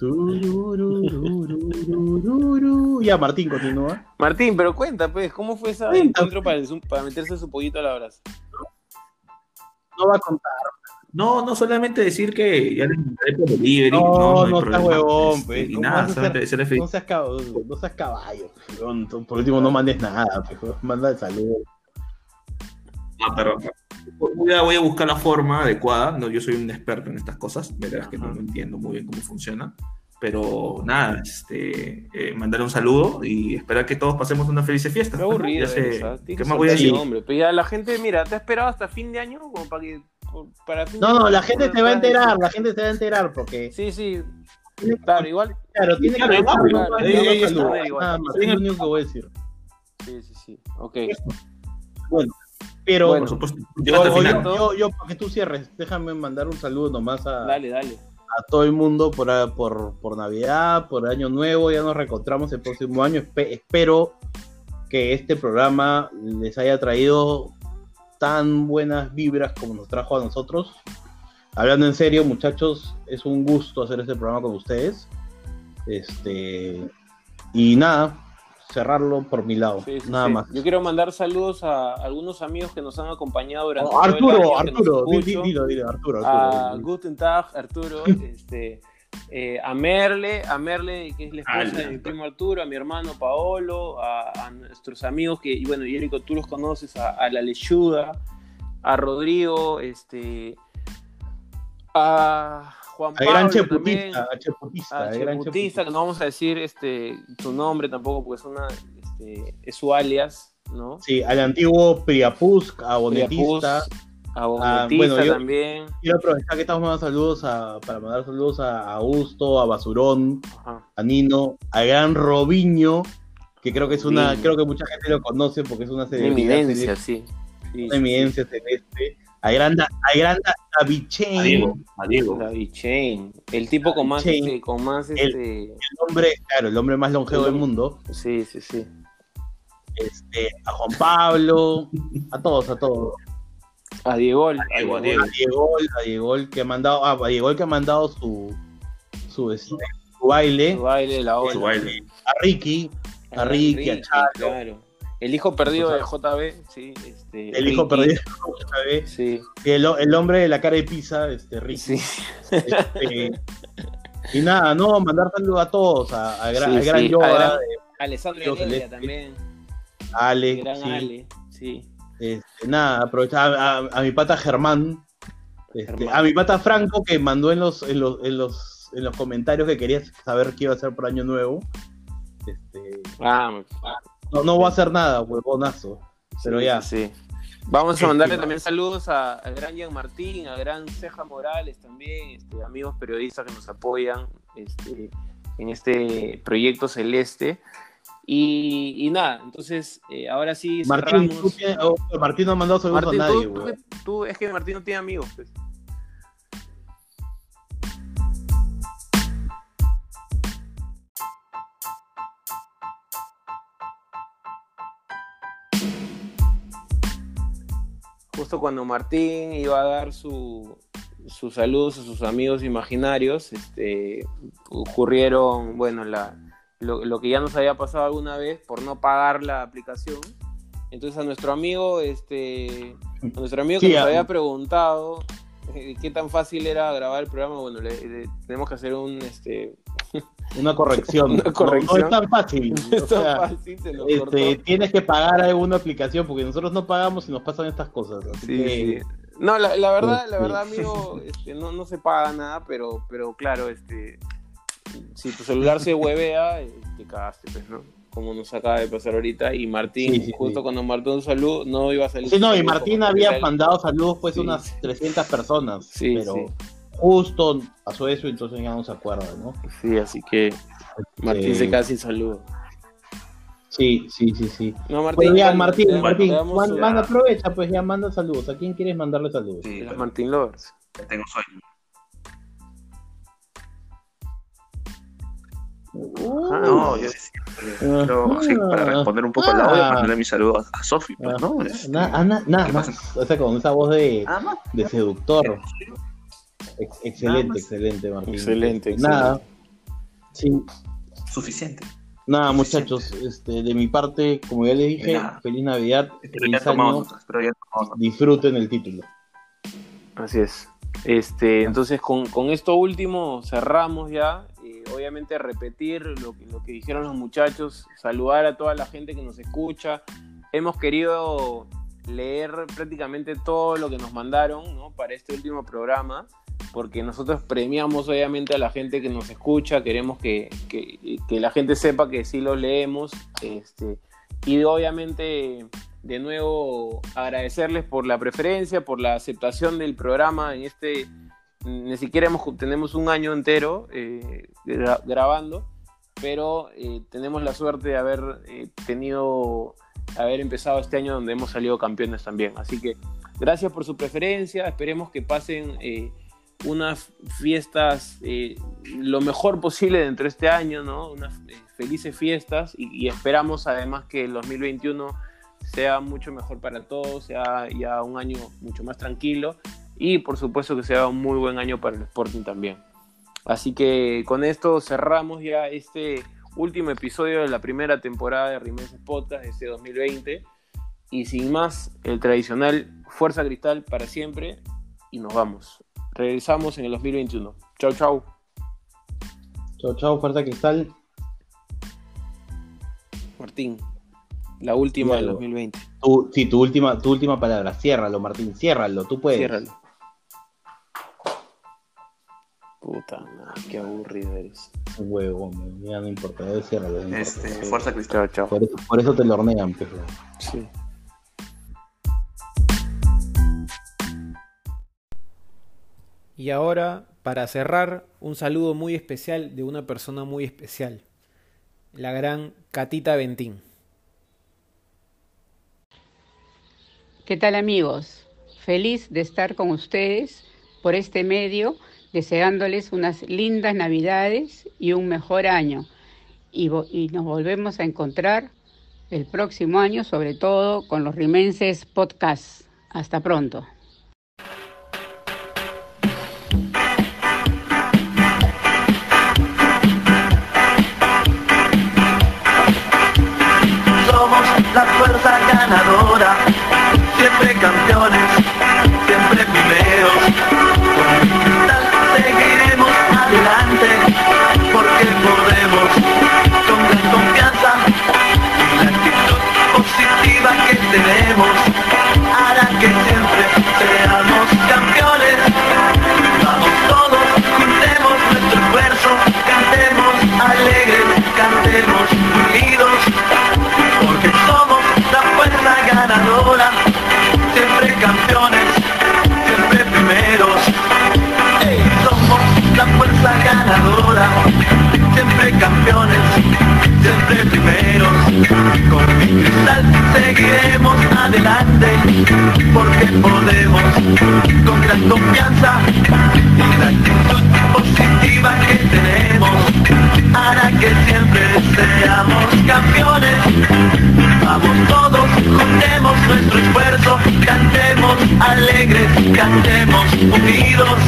Ya, Martín, continúa. Martín, pero cuenta, pues, ¿cómo fue ese encuentro para, el zoom- para meterse su pollito a la brasa? No va a contar. No, no solamente decir que ya le mandaré por delivery, No, no, no, hay seas huevón, este, pues. y ¿Cómo nada, solamente hacer- decirle feliz. No seas, cab- no seas caballo, pues, Por último, no mandes nada, pues, manda el saludo. No, pero voy a, voy a buscar la forma adecuada. No, yo soy un experto en estas cosas. Verás que no, no entiendo muy bien cómo funciona. Pero nada, este, eh, mandarle un saludo y esperar que todos pasemos una feliz fiesta. Qué aburrido, Ya sé, ¿ah? ¿Qué que más voy a decir? Pero ya la gente, mira, te ha esperado hasta fin de año como para que. Para fin de No, no, la gente se va a enterar, la gente se va a enterar porque. Sí, sí. Claro, igual. Claro, tiene Claro, que mandar igual. Nada más, es lo único que voy a decir. Sí, sí, sí. Ok. Pero Bueno, Por supuesto. yo- yo, final. yo, yo, yo, para que tú cierres, déjame mandar un saludo nomás a, Dale, dale. a todo el mundo por, por, por Navidad, por Año Nuevo. Ya nos reencontramos el próximo año. Espe- espero que este programa les haya traído tan buenas vibras como nos trajo a nosotros. Hablando en serio, muchachos, es un gusto hacer este programa con ustedes. Este y nada, cerrarlo por mi lado, Sí, sí, nada sí. más. Yo quiero mandar saludos a algunos amigos que nos han acompañado durante Oh, todo el Arturo, año, Arturo, dilo, dilo, Arturo, a. Guten Tag, Arturo, este, eh, a Merle, a Merle, que es la esposa de mi primo Arturo, a mi hermano Paolo, a, a nuestros amigos que, y bueno, y Érico, tú los conoces, a, a la Lechuda, a Rodrigo, este, a Juan Pablo gran también, cheputista, a cheputista, a gran que no vamos a decir este, su nombre tampoco, porque es, una, este, es su alias, ¿no? Sí, al antiguo Priapusk, a Bonetista. Priapus, a Bonetista bueno, yo- también. Quiero aprovechar que estamos mandando saludos a, para mandar saludos a Augusto, a Basurón, Ajá. a Nino, a Gran Robiño, que creo que es una, creo que mucha gente lo conoce porque es una celebridad, eminencia, celeste, sí. Sí, una eminencia celeste. A Granda, a Granda A Davichen, Diego, a Diego. Chain. El tipo con más, Chain. este, con más, El- este, el hombre, claro, el hombre más longevo del mundo. sí, sí, sí. este, a Juan Pablo, a todos, a todos. A Diego, a Diego, a Diego, a Diego, que ha mandado, ah, a Diego que ha mandado su, su, este, su baile, Su baile, la ola. Su baile. a Ricky, a Ricky, a Chalo, Claro. El hijo perdido de JB, sí. Este, el hijo perdido, ¿sabes? Sí, Y el, el hombre de la cara de pizza, este, Ricky. sí. Este, y nada, no, mandar saludos a todos, a, a, gran- Sí, al gran sí, Yoda, a gran- de Alessandro Heredia Celeste. también. Ale, Gran sí. Ale, sí. Este, nada, aprovechar a, mi pata Germán, este, Germán. a mi pata Franco que mandó en los, en los, en los, en los comentarios que quería saber qué iba a hacer por año nuevo. Este, Ah, no, no voy a hacer nada, huevonazo. Pero sí, ya. sí. Vamos a Este, mandarle también saludos a- al gran Jean Martín, al gran Ceja Morales también, este, amigos periodistas que nos apoyan este, en este proyecto celeste. Y, y nada, entonces eh, ahora sí Martín, cerramos. tú tienes- oh, Martín no ha mandado saludos Martín, a nadie, tú- tú, weón. tú- es que Martín no tiene amigos. pues. Justo cuando Martín iba a dar su, sus saludos a sus amigos imaginarios, este, ocurrieron, bueno, la, lo, lo que ya nos había pasado alguna vez por no pagar la aplicación. Entonces a nuestro amigo, este, a nuestro amigo que Sí, nos había preguntado qué tan fácil era grabar el programa, bueno, le- le- tenemos que hacer un, este, Una corrección. Una No- corrección. No, es tan fácil. no es tan sea, fácil, se nos este, tienes que pagar alguna aplicación porque nosotros no pagamos y nos pasan estas cosas. así Sí, que- sí. No, la, la verdad, la Este. verdad, amigo, este, no, no se paga nada, pero, pero claro, este, si tu celular se huevea, eh, te cagaste, pues, ¿no? Como nos acaba de pasar ahorita. Y Martín, Sí, sí, justo sí. cuando Martín salud, no iba a salir. Sí, no, y Martín había mandado saludos pues Sí. unas 300 personas, Sí, pero sí. justo pasó eso, entonces ya no se acuerda, ¿no? Sí, así que Martín se sin saludo. Sí, sí, sí, sí. No, Martín, Bueno, ya, Martín, Martín, man- manda, aprovecha, pues ya manda saludos. ¿A quién quieres mandarle saludos? Sí, los Martín Lovers. ya tengo sueño. Uh, No, yo decía, pero, sí, para responder un poco al audio, Ah. mandarle mi saludo a, a Sofi, pues, ¿no? Na- ah, na- nada ¿Qué más. pasa? O sea, con esa voz de, Nada seductor. Ex- Nada excelente, más. excelente, Martín. Excelente, Nada. Sí, Suficiente. nada, muchachos. Este, de mi parte, como ya les dije, Nada. feliz Navidad, Espero ya feliz año. espero ya. Disfruten el título. Así es. Este, entonces con, con esto último cerramos ya. Obviamente repetir lo que, dijeron los muchachos, saludar a toda la gente que nos escucha. Hemos querido leer prácticamente todo lo que nos mandaron para este último programa, porque nosotros premiamos obviamente a la gente que nos escucha, queremos que, la gente sepa que sí lo leemos. Este, y obviamente de nuevo agradecerles por la preferencia, por la aceptación del programa en este, ni siquiera hemos, tenemos un año entero eh, gra- grabando, pero eh, tenemos la suerte de haber eh, tenido, haber empezado este año donde hemos salido campeones también. Así que gracias por su preferencia, esperemos que pasen eh, unas fiestas eh, lo mejor posible dentro de este año, ¿no? Unas eh, felices fiestas y, y esperamos además que el 2021 sea mucho mejor para todos, sea ya un año mucho más tranquilo y por supuesto que sea un muy buen año para el Sporting también. Así que con esto cerramos ya este último episodio de la primera temporada de Rimenses Podcast de este 2020 y sin más, el tradicional Fuerza Cristal para siempre y nos vamos. Regresamos en el 2021. Chau, chau. Chao, chao, Fuerza Cristal. Martín, la última del Diálogo. 2020. Tu, sí, tu última, tu última palabra. Ciérralo, Martín, ciérralo, tú puedes. Ciérralo. Puta, madre, qué aburrido eres. Huevo, me- ya no importa, ya. Este, Fuerza Cristal. Chao, chao. Por, eso, por eso te lo hornean, pero. Sí. Y ahora, para cerrar, un saludo muy especial de una persona muy especial, la gran Catita Ventín. ¿Qué tal amigos? Feliz de estar con ustedes por este medio, deseándoles unas lindas navidades y un mejor año. Y, nos volvemos a encontrar el próximo año, sobre todo con los Rimenses Podcast. Hasta pronto. Somos la fuerza ganadora, siempre campeones, campeones, siempre primeros. Ey, somos la fuerza ganadora, siempre campeones, siempre primeros. Con mi cristal seguiremos adelante, porque podemos, con gran confianza y la actitud positiva que tenemos, hará que siempre seamos campeones. Vamos todos, juntemos nuestro esfuerzo, cantemos alegres, cantemos unidos,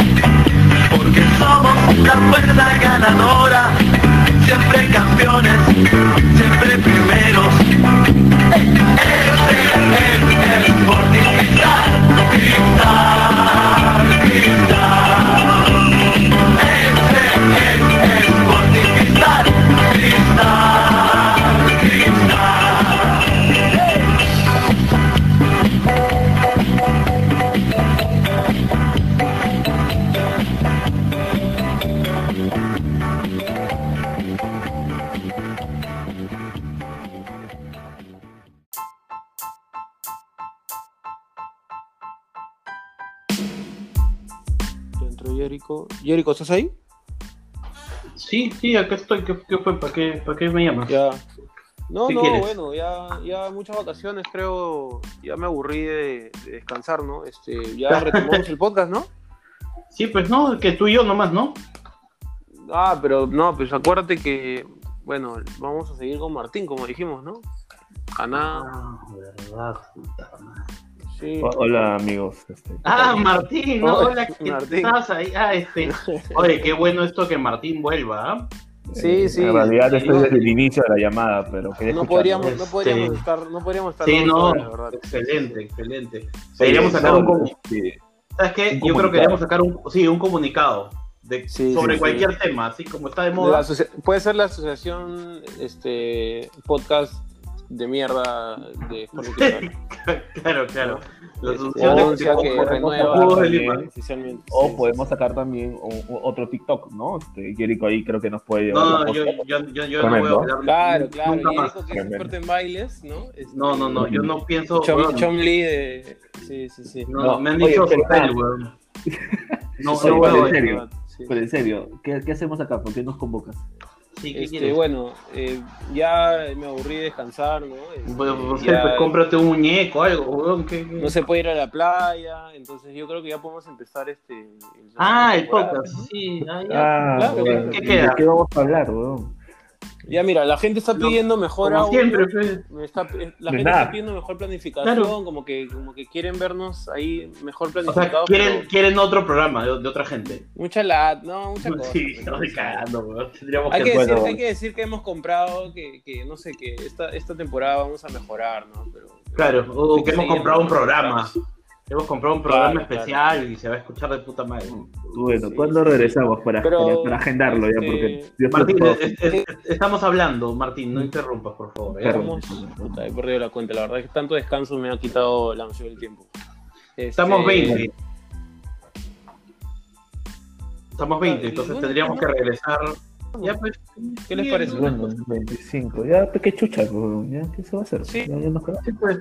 porque somos la fuerza ganadora, siempre campeones, siempre primeros. Este es el Sporting Cristal, Cristal, Jericho. ¿estás ahí? Sí, sí, acá estoy. ¿Qué, qué fue? ¿Para qué, ¿Para qué me llamas? Ya. No, ¿Qué no, quieres? bueno, ya, ya muchas vacaciones, creo, ya me aburrí de, de descansar, ¿no? Este, ya retomamos el podcast, ¿no? Sí, pues no, que tú y yo nomás, ¿no? Ah, pero no, pues acuérdate que, bueno, vamos a seguir con Martín, como dijimos, ¿no? Aná. Ah, verdad, puta madre. Sí. Hola amigos. Este, Ah, Martín, no, hola, ¿qué Martín. estás ahí? Ah, este. Oye, qué bueno esto que Martín vuelva, ¿ah? Sí, sí. En realidad sí, estoy desde el inicio de la llamada, pero no podríamos, no Este, podríamos estar, no podríamos estar Sí, no, horas, la verdad. excelente, excelente. Sí, Deberíamos sacar no, un, sí. ¿sabes qué? un Yo creo que comunicado. deberíamos sacar un, sí, un comunicado de, Sí, sobre sí, cualquier sí. tema, así como está de De la moda. puede ser la asociación este podcast de mierda de Sporting claro, claro. Que renueva también, oficialmente. O Sí, podemos sacar también otro TikTok, ¿no? Este, Jericho ahí creo que nos puede llevar No, yo, yo, yo, yo no voy a hablar Claro, claro. nunca más. Que es experto en bailes, ¿no? Este, No, no, no, yo no pienso. Chom, Lee de. Sí, sí, sí. no, No, me han oye, dicho hotel, weón. No, no en serio, pero en serio, ¿qué, qué hacemos acá? ¿Por qué nos convocas? Sí, ¿qué Este, bueno, eh, ya me aburrí de descansar, ¿no? Este, ya pues cómprate un muñeco, algo. ¿qué, qué? no se puede ir a la playa, entonces yo creo que ya podemos empezar este. el- Ah, el podcast, sí. Ah, ya. Ah, claro, bueno. ¿Qué ¿de queda? qué vamos a hablar, weón? Ya mira, la gente está pidiendo mejor Como audio, siempre, pues. está- eh, la De gente nada. está pidiendo mejor planificación, Claro. como que como que quieren vernos ahí mejor O sea, planificados. quieren, pero quieren otro programa de, de otra gente. mucha lat, no, mucha cosa. Sí, cagando. Tendríamos Hay que, que decir, bueno. hay que decir que hemos comprado, que, que no sé, que esta, esta temporada vamos a mejorar, ¿no? Pero, Claro, o que hemos comprado un programa. Hemos comprado un programa Claro, claro. especial y se va a escuchar de puta madre. Bueno, Sí, ¿cuándo sí, regresamos para, Pero, para, para agendarlo ya? este, Porque Martín, es- es- estamos hablando, Martín, no interrumpas, por favor. ¿eh? Estamos- puta, he perdido la cuenta, la verdad es que tanto descanso me ha quitado la noción del tiempo. Este, Estamos 20. Estamos 20, Claro, entonces bueno, tendríamos que regresar. Ya, pues, ¿Qué les parece? Bueno, 25. Ya, pues, qué chucha, weón, ya, ¿qué se va a hacer? Sí. Ya, ya nos quedamos. Sí, pues,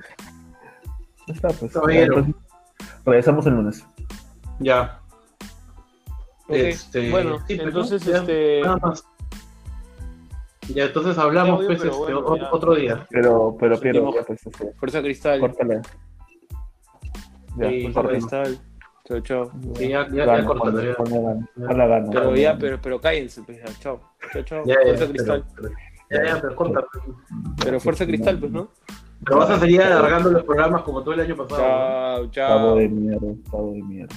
Ya está, pues. Caballero. Ya, entonces, regresamos el lunes. ya. Este, bueno, sí, pues, entonces, este... Nada más. Ya, entonces hablamos, pues, este, bueno, o- ya. otro día. Pero, pero, Piero, ya, pues, este, Fuerza Cristal. córtala. Ya, Sí, pues, Fuerza. Cristal. Chao, chao. Sí, ya, ya, córtalo, ponle- ya. Pero ya, pero, pero cállense, pues, ya, chao. Chao, chao. Ya, ya, Fuerza Cristal. pero- Ya, ya, pero corta. Pero Fuerza Cristal, pues, ¿no? Pero vas a seguir alargando los programas como todo el año pasado. ¿no? Chao, Pavo chao. de mierda, pavo de mierda.